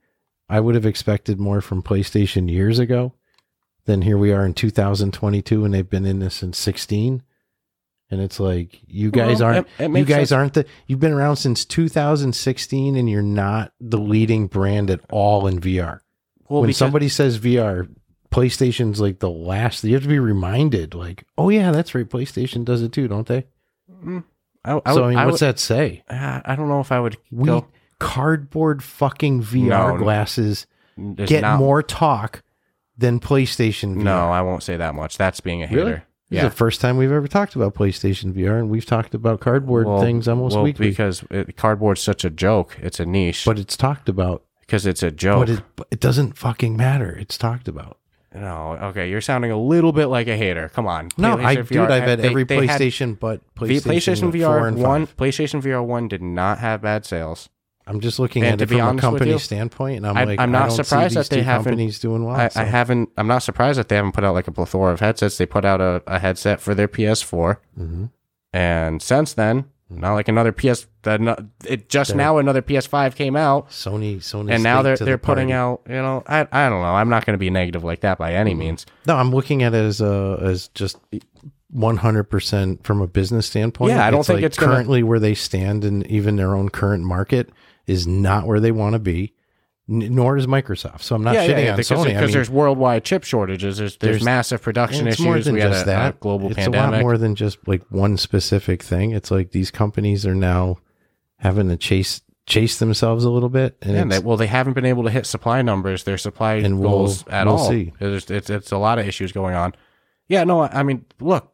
I would have expected more from PlayStation years ago than here we are in 2022 and they've been in this since 16. And it's like you guys Well, aren't it- it you guys sense. aren't the you've been around since 2016 and you're not the leading brand at all in VR well, when somebody says VR, PlayStation's like the last. You have to be reminded, like, oh yeah, that's right. PlayStation does it too, don't they? I, I so I mean, I what's would- that say? uh, I don't know if I would We go. Cardboard fucking VR No, glasses There's get not- more talk than PlayStation VR. No, I won't say that much. That's being a hater. Really? This Yeah. the first time we've ever talked about PlayStation VR, and we've talked about cardboard Well- things almost well, weekly. because it, cardboard's such a joke. It's a niche, but it's talked about. because it's a joke. But it, but it doesn't fucking matter. It's talked about. no, okay, you're sounding a little bit like a hater. Come on. No, I PlayStation dude, VR I've had they- every they had- PlayStation but PlayStation, PlayStation 4 VR and one, 5. PlayStation VR one did not have bad sales. I'm just looking And at it from a company you, standpoint, and I'm I- like, I'm not surprised that they haven't- companies doing well. I, so. I haven't. I'm not surprised that they haven't put out like a plethora of headsets. They put out a, a headset for their PS4, Mhm. and since then, not like another PS. The, it just They're- now another PS5 came out, Sony, Sony, and now they're they're putting party. out. You know, I I don't know. I'm not going to be negative like that by any Mm-hmm. means. No, I'm looking at it as a as just 100 percent from a business standpoint. Yeah, I don't think it's gonna- currently where they stand, and even their own current market is not where they want to be. N- nor is Microsoft. So I'm not shitting on because, Sony. because I mean, there's worldwide chip shortages. There's there's, There's- massive production it's issues. more than we just a, that. a global it's pandemic. a lot more than just like one specific thing. It's like these companies are now having to chase chase themselves a little bit, and Yeah, it's- they, well, they haven't been able to hit supply numbers, their supply And we'll- goals at we'll all. see. There's, it's, it's a lot of issues going on. Yeah, no, I mean, look,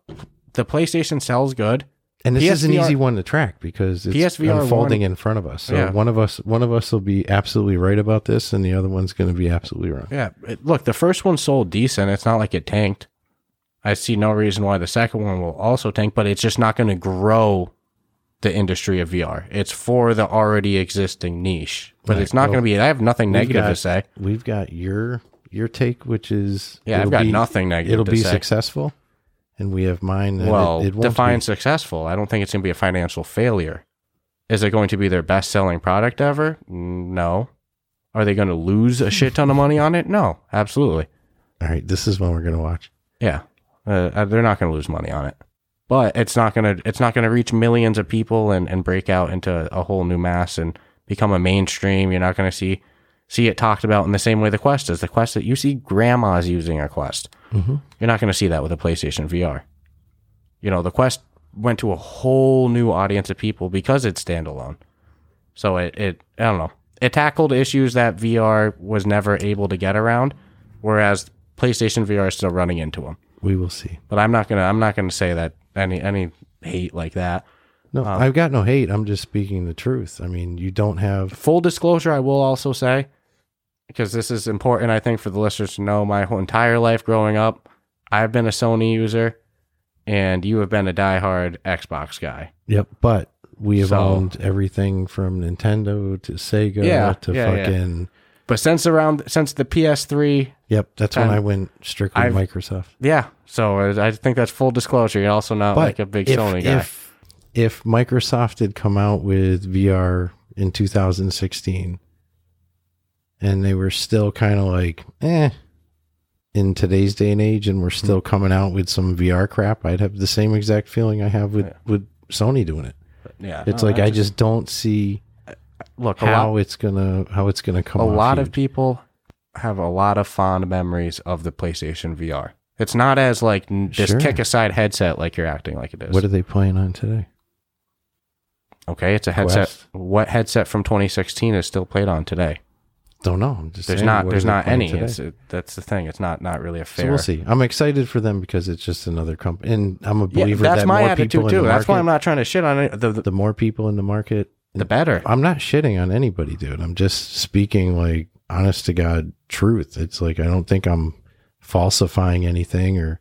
the PlayStation sells good. And this is an easy one to track because it's PSVR unfolding one- in front of us. So Yeah. one of us, one of us will be absolutely right about this, and the other one's going to be absolutely wrong. Yeah, it, look, the first one sold decent. It's not like it tanked. I see no reason why the second one will also tank, but it's just not going to grow the industry of VR. It's for the already existing niche, but Right, it's not well, going to be. I have nothing negative got- to say. We've got your your take, which is Yeah, I've got be- nothing negative It'll be say. successful, and we have mine. and Well, it, it won't define be. successful. I don't think it's going to be a financial failure. Is it going to be their best selling product ever? No. Are they going to lose a shit ton of money on it? No, absolutely. All right, this is one we're going to watch. Yeah, uh, they're not going to lose money on it. But it's not going to it's not going to reach millions of people and, and break out into a whole new mass and become a mainstream. You're not going to see see it talked about in the same way the Quest is. The Quest that you see grandmas using a Quest. Mm-hmm. You're not going to see that with a PlayStation VR. You know, the Quest went to a whole new audience of people because it's standalone. So it, it I don't know. It tackled issues that VR was never able to get around, whereas PlayStation VR is still running into them. We will see. But I'm not gonna I'm not gonna say that any any hate like that. No, Um, I've got no hate. I'm just speaking the truth. I mean, you don't have. Full disclosure, I will also say, because this is important, I think, for the listeners to know, my whole entire life growing up, I've been a Sony user, and you have been a diehard Xbox guy. Yep, but we have So- owned everything from Nintendo to Sega Yeah, to yeah, yeah. fucking. But since around since the PS3, Yep, that's when I went strictly I've- Microsoft. yeah. So I think that's full disclosure. You're also not But like a big if, Sony guy. If if Microsoft had come out with VR in 2016 and they were still kind of like, eh, in today's day and age, and we're Hmm. still coming out with some VR crap, I'd have the same exact feeling I have with Yeah. with Sony doing it. yeah, It's no, like I just don't see. look, how lot, it's gonna how it's gonna come. Out. A lot of people have a lot of fond memories of the PlayStation VR. It's not as like this Sure. kick aside headset like you're acting like it is. What are they playing on today? okay, it's a headset. Quest? What headset from 2016 is still played on today? Don't know. I'm just There's saying, not. There's not any. It's, it, that's the thing. It's not not really a So fair. we'll see. I'm excited for them because it's just another company, and I'm a Yeah, believer that's that my more attitude people in too. the That's why I'm not trying to shit on it. The, the, the more people in the market, the better. I'm not shitting on anybody, dude. I'm just speaking like honest to God truth. It's like I don't think I'm falsifying anything or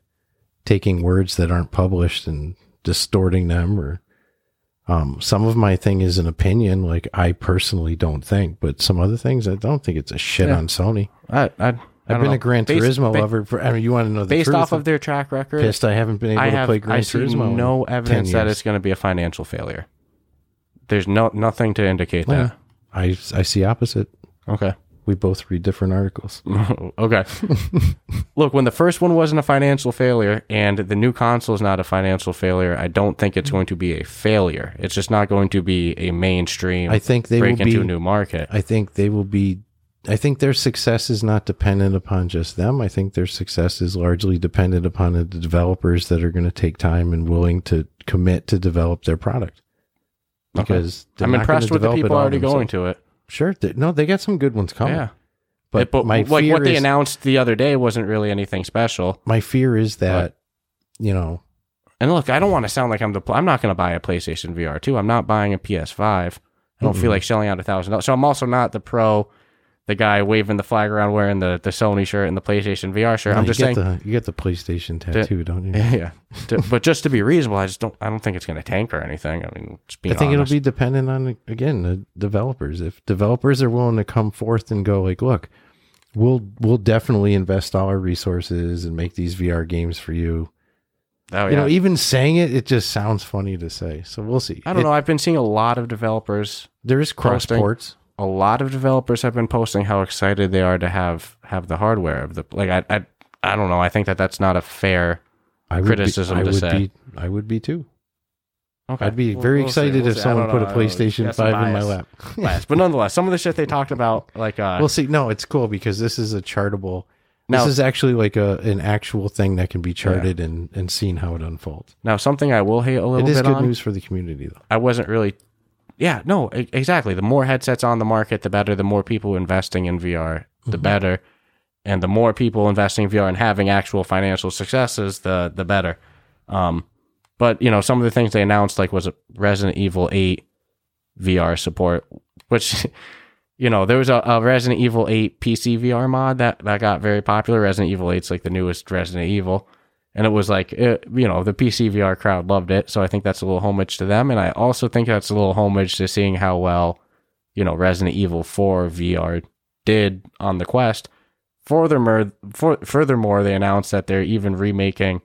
taking words that aren't published and distorting them or um some of my thing is an opinion like I personally don't think, but some other things I don't think it's a shit Yeah. on Sony. I, I, I've been know. a Gran Based- Turismo ba- lover for I mean you want to know the Based truth. off of their track record, pissed I haven't been able to play Gran I Turismo. no evidence that it's going to be a financial failure. There's no nothing to indicate Yeah. I I see opposite. Okay. We both read different articles. okay. Look, when the first one wasn't a financial failure and the new console is not a financial failure, I don't think it's going to be a failure. It's just not going to be a mainstream I think they break will into be a new market. I think they will be. I think their success is not dependent upon just them. I think their success is largely dependent upon the developers that are going to take time and willing to commit to develop their product. Because they're I'm impressed with the people already going to it. Sure, they, no, they got some good ones coming. Yeah. But, It- but my like they announced the other day wasn't really anything special. my fear is that you know And look, I don't want to sound like I'm the. I'm not going to buy a PlayStation VR two. I'm not buying a PS5. I don't feel Mm-mm. like shelling out a thousand dollars. So I'm also not the pro, the guy waving the flag around wearing the, the Sony shirt and the PlayStation VR shirt. no, I'm just saying, the you get the PlayStation tattoo, don't you? yeah. To- but just to be reasonable, I just don't. I don't think it's going to tank or anything. I mean, I think honest. it'll be dependent on again the developers. If developers are willing to come forth and go like, look, we'll we'll definitely invest all our resources and make these VR games for you. Oh, yeah. You know, even saying it, it just sounds funny to say. So we'll see. I don't It- know. I've been seeing a lot of developers. There is cross Posting. ports. A lot of developers have been posting how excited they are to have have the hardware of the like. I I, I don't know. I think that that's not a fair. I would Criticism be, I to would say. be. I would be too. Okay. I'd be We'll- very we'll excited We'll if see. Someone put a know. I. PlayStation Five in my lap. Bias. But nonetheless, some of the shit they talked about, like uh, Well, see, no, it's cool because this is a chartable. Now- this is actually like a an actual thing that can be charted and and seen how it unfolds. now something I will hate a little It is bit good on. news for the community, though. I wasn't really. Yeah, no, exactly. The more headsets on the market, the better. The more people investing in VR, the Mm-hmm. better. And the more people investing in VR and having actual financial successes, the the better. Um, but you know, some of the things they announced, like was Resident Evil Eight VR support, which you know there was a, a Resident Evil Eight PC VR mod that that got very popular. Resident Evil 8's like the newest Resident Evil, and it was like it, you know the PC VR crowd loved it, so I think that's a little homage to them, and I also think that's a little homage to seeing how well you know Resident Evil 4 VR did on the Quest. Furthermore, for, furthermore, they announced that they're even remaking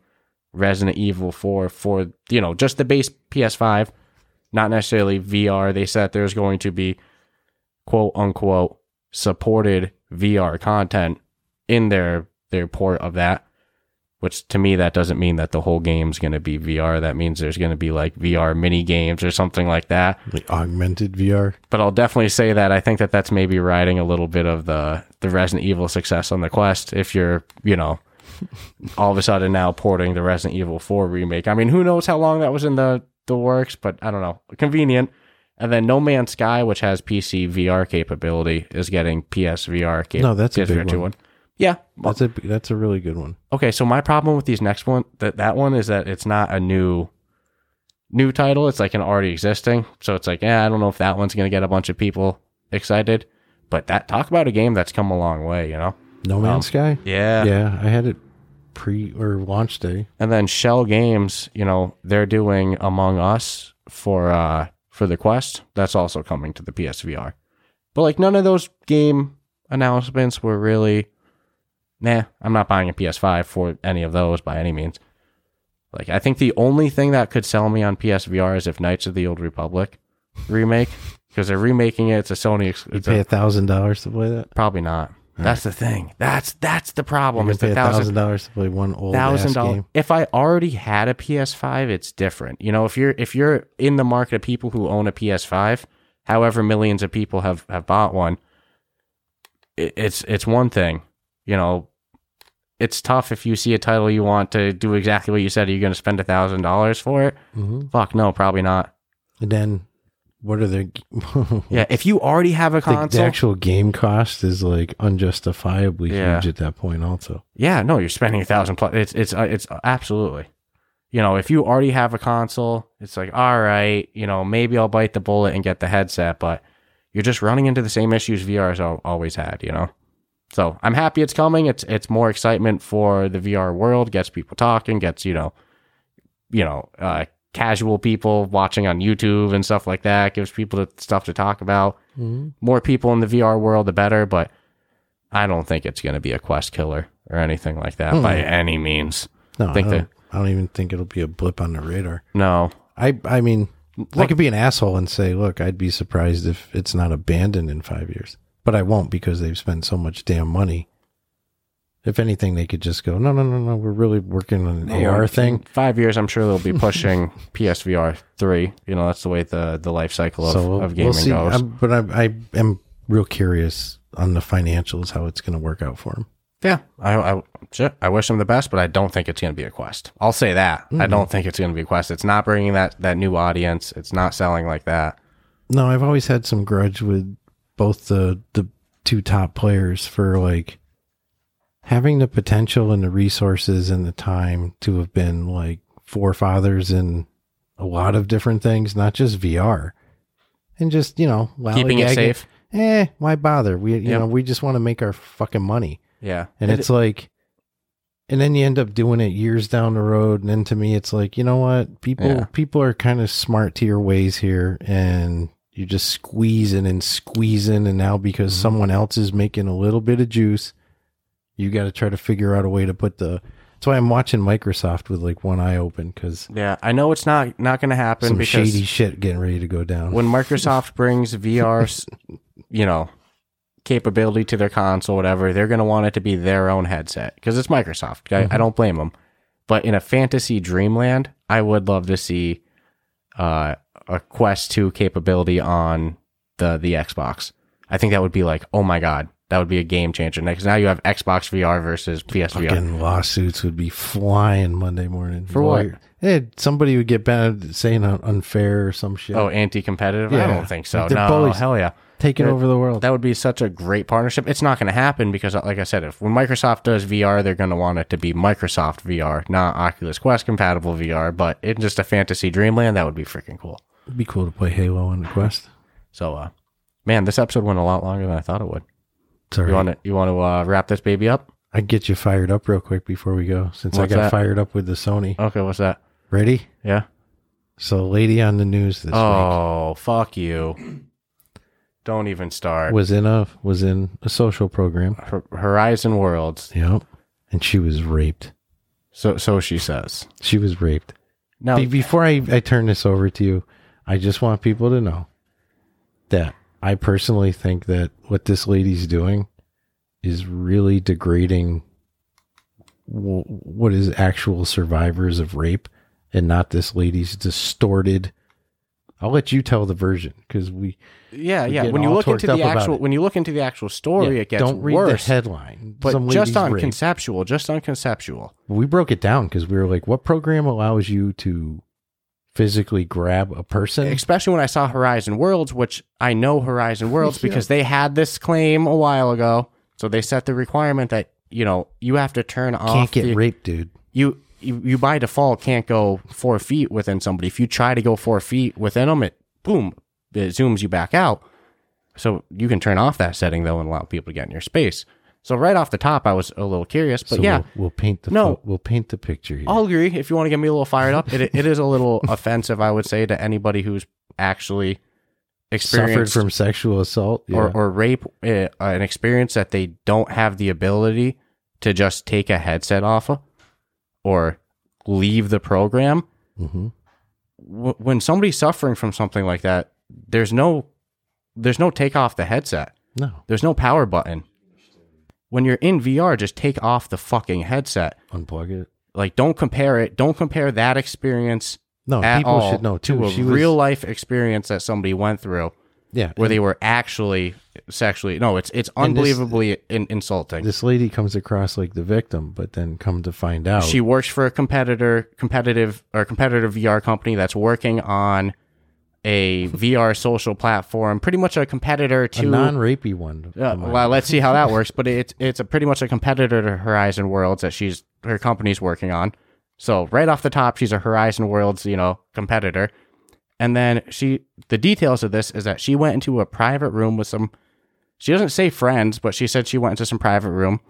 Resident Evil 4 for you know just the base PS5, not necessarily VR. They said there's going to be quote unquote supported VR content in their their port of that. Which to me that doesn't mean that the whole game's going to be VR. That means there's going to be like VR mini games or something like that. Like augmented VR. But I'll definitely say that I think that that's maybe riding a little bit of the the Resident Evil success on the Quest. If you're you know all of a sudden now porting the Resident Evil 4 remake. I mean, who knows how long that was in the the works, but I don't know. Convenient. And then No Man's Sky, which has PC VR capability, is getting PSVR capability. No, that's a big one. Yeah. That's a that's a really good one. okay, so my problem with these next one that that one is that it's not a new new title. It's like an already existing. So it's like, yeah, I don't know if that one's gonna get a bunch of people excited. But that talk about a game that's come a long way, you know? No Man's Um, Sky. Yeah. Yeah, I had it pre or launch day. And then Schell Games, you know, they're doing Among Us for uh for the Quest. That's also coming to the PSVR. But like none of those game announcements were really nah, I'm not buying a PS5 for any of those by any means. Like I think the only thing that could sell me on PSVR is if Knights of the Old Republic remake because they're remaking it. It's a Sony. Ex- You it's pay a, thousand dollars to play that. probably not. That's the thing. That's that's the problem. Pay a thousand dollars to play one old thousand dollars. If I already had a PS5, it's different. You know, if you're if you're in the market of people who own a PS5, however millions of people have have bought one. It, it's it's one thing, you know. It's tough if you see a title you want to do exactly what you said. Are you going to spend a thousand dollars for it? Mm-hmm. Fuck no, probably not. And then what are the Yeah, if you already have a console, the, the actual game cost is like unjustifiably Yeah. huge at that point also. yeah, no, you're spending a thousand plus. It's it's uh, it's absolutely. You know, if you already have a console, it's like all right. You know, maybe I'll bite the bullet and get the headset, but you're just running into the same issues VR has always had. You know, so I'm happy it's coming. It's it's more excitement for the VR world. Gets people talking. Gets you know, you know, uh, casual people watching on YouTube and stuff like that. Gives people the stuff to talk about. Mm-hmm. More people in the VR world, the better. But I don't think it's going to be a quest killer or anything like that by Hmm. any means. No, Think I, don't, I don't even think it'll be a blip on the radar. No, I I mean, I could be an asshole and say, look, I'd be surprised if it's not abandoned in five years, but I won't because they've spent so much damn money. If anything, they could just go, no, no, no, no, we're really working on an AR thing. Five years, I'm sure they'll be pushing PSVR three. You know, that's the way the the life cycle of, so we'll, of gaming we'll see. goes. I'm- but I, I am real curious on the financials how it's going to work out for them. yeah, I, I shit, I wish them the best, but I don't think it's going to be a quest. I'll say that. I don't think it's going to be a quest. It's not bringing that that new audience. It's not selling like that. No, I've always had some grudge with both the the two top players for like having the potential and the resources and the time to have been like forefathers in a lot of different things, not just VR. And just, you know, Keeping it safe. Eh, why bother? We you Yep. know, we just want to make our fucking money. Yeah, And It- it's like and then you end up doing it years down the road and then to me it's like, you know what? People Yeah. people are kind of smart to your ways here and you're just squeezing and squeezing and now because Mhm. someone else is making a little bit of juice, you got to try to figure out a way to put the That's why I'm watching Microsoft with like one eye open cuz yeah. I know it's not not going to happen some because shady shit getting ready to go down. when Microsoft brings vr you know, capability to their console, whatever, they're going to want it to be their own headset because it's Microsoft. I, I don't blame them. But in a fantasy dreamland, I would love to see uh, a Quest 2 capability on the the Xbox. I think that would be like, oh my god, that would be a game changer. Next, now you have Xbox VR versus PSVR. Fucking lawsuits would be flying Monday morning. For what? Eh, somebody would get banned saying un- unfair or some shit. Oh, anti-competitive? I don't think so. They're no, bullies. hell yeah. taking over the world. That would be such a great partnership. It's not going to happen because, like I said, if when Microsoft does VR, they're going to want it to be Microsoft VR, not Oculus Quest compatible VR. But in just a fantasy dreamland, that would be freaking cool. It'd be cool to play Halo on the Quest. So, uh, man, this episode went a lot longer than I thought it would. It's all You right. want to you want to uh, wrap this baby up? I get you fired up real quick before we go, since What's I got that? fired up with the Sony. Okay, what's that? Ready? Yeah. So, lady on the news this week. Oh, fuck you! Don't even week start. was in a was in a social program. Hor- Horizon Worlds. Yep, and she was raped. So so she says. She was raped. Now, Be- before I, I turn this over to you, I just want people to know that I personally think that what this lady's doing is really degrading w- what is actual survivors of rape and not this lady's distorted. I'll let you tell the version because we yeah, we yeah. When you look into the actual when you look into the actual story, Yeah, it gets don't read worse. the headline. but Some just on raped. conceptual, just on conceptual. we broke it down because we were like, what program allows you to physically grab a person? Especially when I saw Horizon Worlds, which I know Horizon Worlds because they had this claim a while ago. So they set the requirement that you know you have to turn off. Can't get the, raped, dude. you, you you by default can't go four feet within somebody. If you try to go four feet within them, it boom, it zooms you back out. So you can turn off that setting though and allow people to get in your space. So right off the top, I was a little curious, but So yeah, we'll, we'll paint the No. we'll paint the picture here. I'll agree. If you want to get me a little fired up, it it is a little offensive, I would say, to anybody who's actually Suffered from sexual assault, yeah. or, or rape, uh, an experience that they don't have the ability to just take a headset off of or leave the program. Mhm. W- when somebody's suffering from something like that, there's no there's no take off the headset. no There's no power button. When you're in VR, just take off the fucking headset. unplug it. Like, don't compare it. Don't compare that experience No, people should know too. to a she was, real life experience that somebody went through. Yeah, where and- they were actually sexually. No, it's it's And this- unbelievably in, insulting. This lady comes across like the victim, but then come to find out, She works for a competitor, competitive or competitive VR company that's working on a VR social platform, pretty much a competitor a to. non-rapey one. uh, well, let's see how that works. But it's it's a pretty much a competitor to Horizon Worlds that she's her company's working on. So right off the top, she's a Horizon Worlds you know competitor, and then she the details of this is that she went into a private room with some. She doesn't say friends, but she said she went into some private room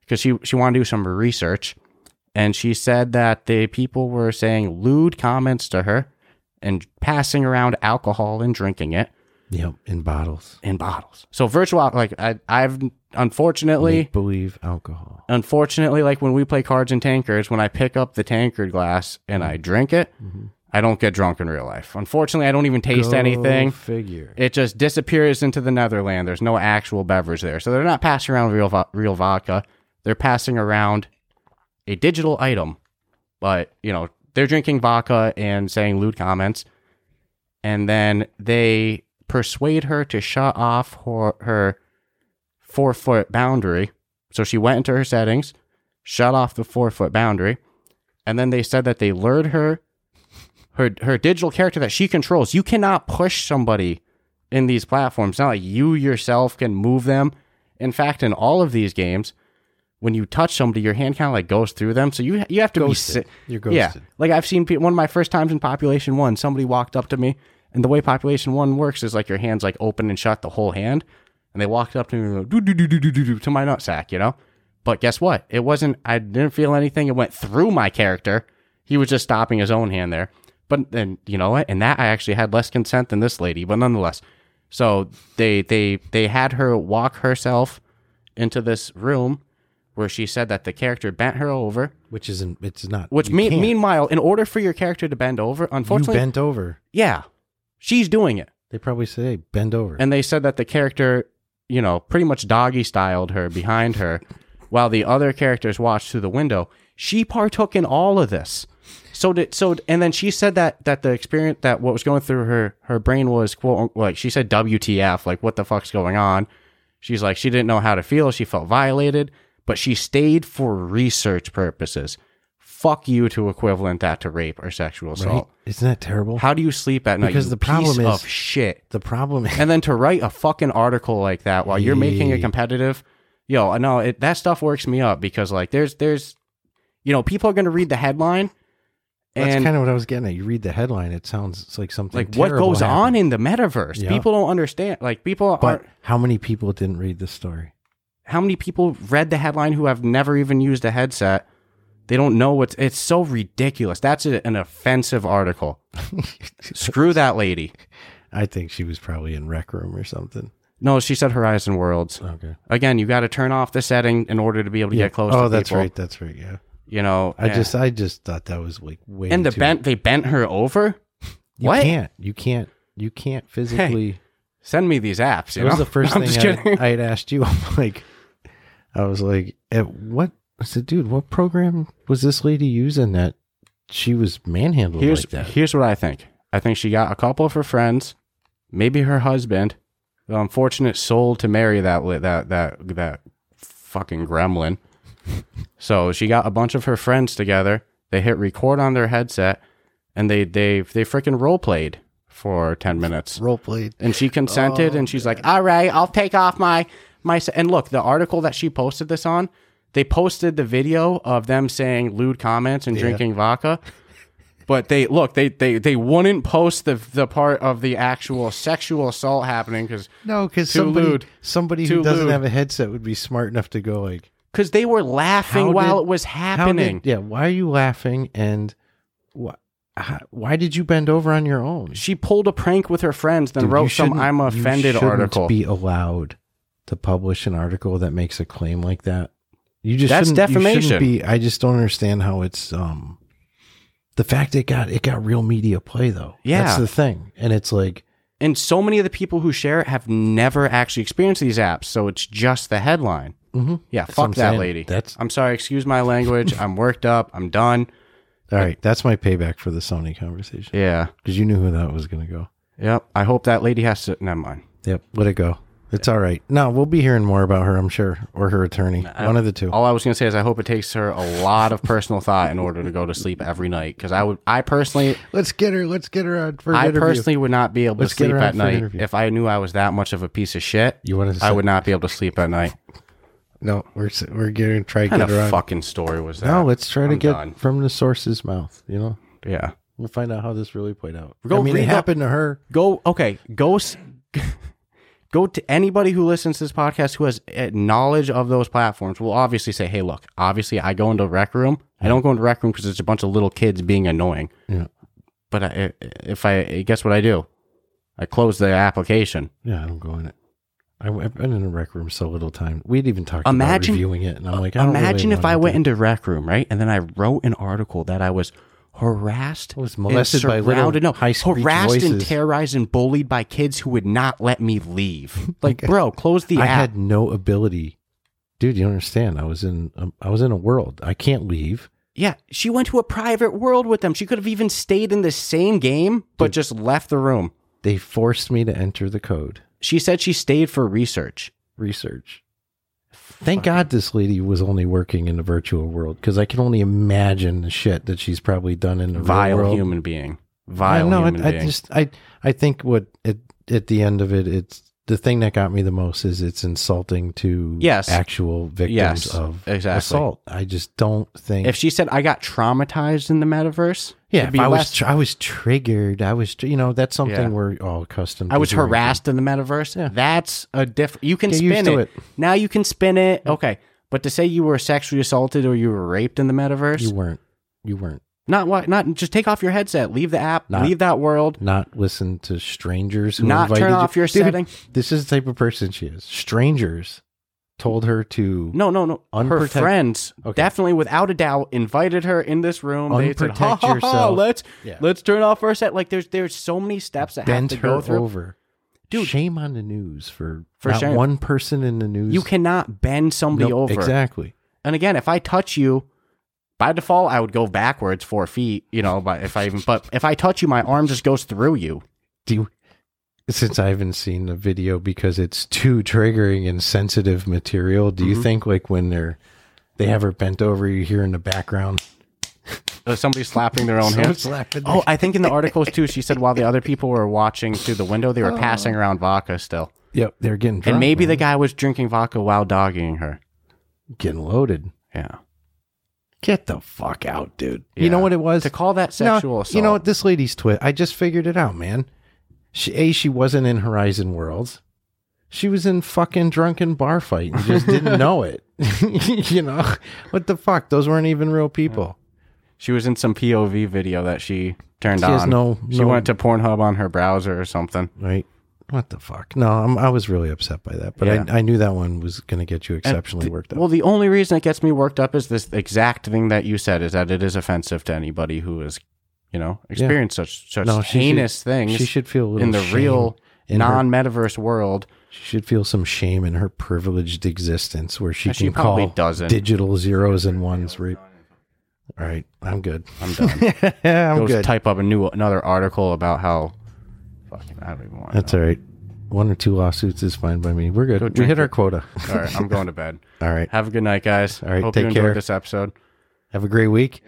because she she wanted to do some research, and she said that the people were saying lewd comments to her and passing around alcohol and drinking it Yep, in bottles. in bottles. So virtual like I I've unfortunately Make believe alcohol. unfortunately like when we play Cards and Tankards when I pick up the tankard glass and I mm-hmm. drink it, mm-hmm. I don't get drunk in real life. Unfortunately, I don't even taste Go anything. Figure. It just disappears into the Netherland. There's no actual beverage there. So they're not passing around real vo- real vodka. They're passing around a digital item. But, you know, they're drinking vodka and saying lewd comments. And then they persuade her to shut off her, her four foot boundary. So she went into her settings, shut off the four foot boundary. And then they said that they lured her her her digital character that she controls. You cannot push somebody in these platforms. Not like you yourself can move them. In fact, in all of these games, when you touch somebody, your hand kind of like goes through them. So you you have to Ghosted. be You're si- Yeah, like I've seen pe- one of my first times in Population One. Somebody walked up to me, and the way Population One works is like your hands like open and shut the whole hand, and they walked up to me and go, "Doo, doo, doo, doo, doo, doo, doo," to my nutsack, you know. But guess what? It wasn't. I didn't feel anything. It went through my character. He was just stopping his own hand there. But then you know what? And that I actually had less consent than this lady. But nonetheless, so they they they had her walk herself into this room where she said that the character bent her over. Which isn't. It's not. Which me- can't. meanwhile, in order for your character to bend over, you unfortunately, bent over. yeah, she's doing it. They probably say, "Hey, bend over." And they said that the character, you know, pretty much doggy styled her behind her while the other characters watched through the window. She partook in all of this. So did so and then she said that that the experience that what was going through her her brain was quote like she said WTF like what the fuck's going on. She's like she didn't know how to feel, she felt violated, but she stayed for research purposes. Fuck you to equivalent that to rape or sexual right? assault. Isn't that terrible? How do you sleep at night? Because the problem is- of shit the problem. Is, and then to write a fucking article like that while you're making a Yeah. competitive yo no it, that stuff works me up because like there's there's you know people are going to read the headline That's kind of what I was getting at. You read the headline; it sounds it's like something. like what goes happened. on in the metaverse Yeah. people don't understand like people are But are how many people didn't read the story? How many people read the headline who have never even used a headset they don't know what's it's so ridiculous that's a, an offensive article screw that lady I think she was probably in rec room or something. no she said horizon worlds Okay. again you got to turn off the setting in order to be able to get close Oh, that's people. right. That's right. Yeah. you know I eh. just, I just thought that was like way. and the bent they bent her over You what can't. You can't. You can't physically. send me these apps you That was the first I'm thing. I, I had asked you. I'm like, I was like, at what? I said, dude, what program was this lady using that she was manhandled here's like that? here's what i think i think she got a couple of her friends maybe her husband the unfortunate soul to marry that that that that fucking gremlin so she got a bunch of her friends together they hit record on their headset and they they they freaking role played for 10 minutes Role played. and she consented Oh, and she's like oh, all right i'll take off my my and look the article that she posted this on they posted the video of them saying lewd comments and Yeah. drinking vodka but they look they they they wouldn't post the the part of the actual sexual assault happening because No, because somebody, lewd. somebody who doesn't lewd. have a headset would be smart enough to go like, because they were laughing How while did- it was happening did, yeah, why are you laughing? And wh- how, why did you bend over on your own? she pulled a prank with her friends then Dude, wrote some i'm offended article Be allowed to publish an article that makes a claim like that. You just That's shouldn't, you shouldn't defamation. be. I just don't understand how it's um the fact it got it got real media play though. Yeah. that's the thing, and it's like and so many of the people who share it have never actually experienced these apps so it's just the headline mhm. Yeah, That's fuck that saying. lady. That's- I'm sorry, excuse my language. I'm worked up. I'm done. all right. That's my payback for the Sony conversation Yeah. because you knew who that was going to go. Yep. I hope that lady has to never mind. Yep. Let it go. It's all right. No, we'll be hearing more about her, I'm sure, or her attorney. One of the two. All I was gonna say is I hope it takes her a lot of personal thought in order to go to sleep every night. Because I would, I personally, Let's get her. Let's get her on for an I interview. personally would not be able Let's to get sleep her on at for an night interview. if I knew I was that much of a piece of shit. You wanted to I say- would not be able to sleep at night. No, we're s- we're going to try to What get kind her of on. fucking story was that? No, let's try to I'm get done. from the source's mouth. You know, Yeah. we'll find out how this really played out. Go I mean, it read happened to her. Go. Okay. Go. s- Go to anybody who listens to this podcast who has knowledge of those platforms. Will obviously say, "Hey, look. Obviously, I go into rec room. I don't go into rec room because it's a bunch of little kids being annoying. Yeah, But I, if I guess what I do, I close the application. yeah. I don't go in it. I, have been in a rec room so little time. We'd even talked Imagine- about reviewing it, and I'm like, I don't Imagine really if I went into rec room, right, and then I wrote an article that I was harassed, I was molested by no, high-speech harassed and terrorized and bullied by kids who would not let me leave. Like, bro, close the I app. had no ability, dude. You understand? I was in um, I was in a world. I can't leave. yeah, she went to a private world with them. She could have even stayed in the same game, but just left the room. They forced me to enter the code She said she stayed for research. research. Thank God this lady was only working in the virtual world because I can only imagine the shit that she's probably done in the real world. human being. Vile no, human I, I just I I think what at at the end of it, it's the thing that got me the most is it's insulting to Yes. actual victims Yes, of exactly. assault. I just don't think if she said I got traumatized in the metaverse, yeah, it'd if be I was tr- I was triggered. I was tr- you know that's something Yeah. we're all accustomed. To. I was harassed in the metaverse. Yeah. That's a different. You can Get spin it. it. Now you can spin it. Okay, but to say you were sexually assaulted or you were raped in the metaverse, You weren't. You weren't. Not what? Not just take off your headset, leave the app, Not- leave that world. Not listen to strangers who Not turn you- off your Dude, setting. This is the type of person she is. Strangers told her to No, no, no. Her friends Okay. definitely, without a doubt, invited her in this room. They said, Unprotect ha, ha, ha, yourself." let's Yeah. let's turn off our set. Like there's there's so many steps that bent have to her go through. over. Dude. shame on the news for, For not one person in the news. You cannot bend somebody Nope, over. exactly. And again, if I touch you, by default, I would go backwards four feet. You know, but if I even, but if I touch you, my arm just goes through you. Do you, since I haven't seen the video because it's too triggering and sensitive material, do you Mm-hmm. think like when they're they have her bent over, you hear in the background Uh, Somebody slapping their own someone hand. slapping? Oh, I think in the articles too, she said while the other people were watching through the window, they were passing around vodka still, yep, they're getting drunk, and maybe the guy was drinking vodka while dogging her. getting loaded. Yeah, Get the fuck out, dude. You know what it was? to call that sexual No, assault. You know what? This lady's twit. I just figured it out, man. She, a, she wasn't in Horizon Worlds. She was in fucking Drunkn Bar Fight and just didn't know it. you know what the fuck? Those weren't even real people. She was in some POV video that she turned She on. has no- she no- went to Pornhub on her browser or something. Right? What the fuck? No, I'm, I was really upset by that, but Yeah. I, I knew that one was going to get you exceptionally And worked up. Well, the only reason it gets me worked up is this exact thing that you said is that it is offensive to anybody who has, you know, experienced such such No, she should- heinous things she should feel a little in the real non-metaverse world. She should feel some shame in her privileged existence where she And can probably call doesn't. digital zeros and ones rape. All right, I'm good. I'm done. I'm Go good. type up a new another article about how. Fucking, I don't even want. That's to all right. One or two lawsuits is fine by me. We're good. Go We drink hit our quota. All right, I'm going to bed. All right. Have a good night, guys. All right, Hope take you enjoyed care. this episode. Have a great week.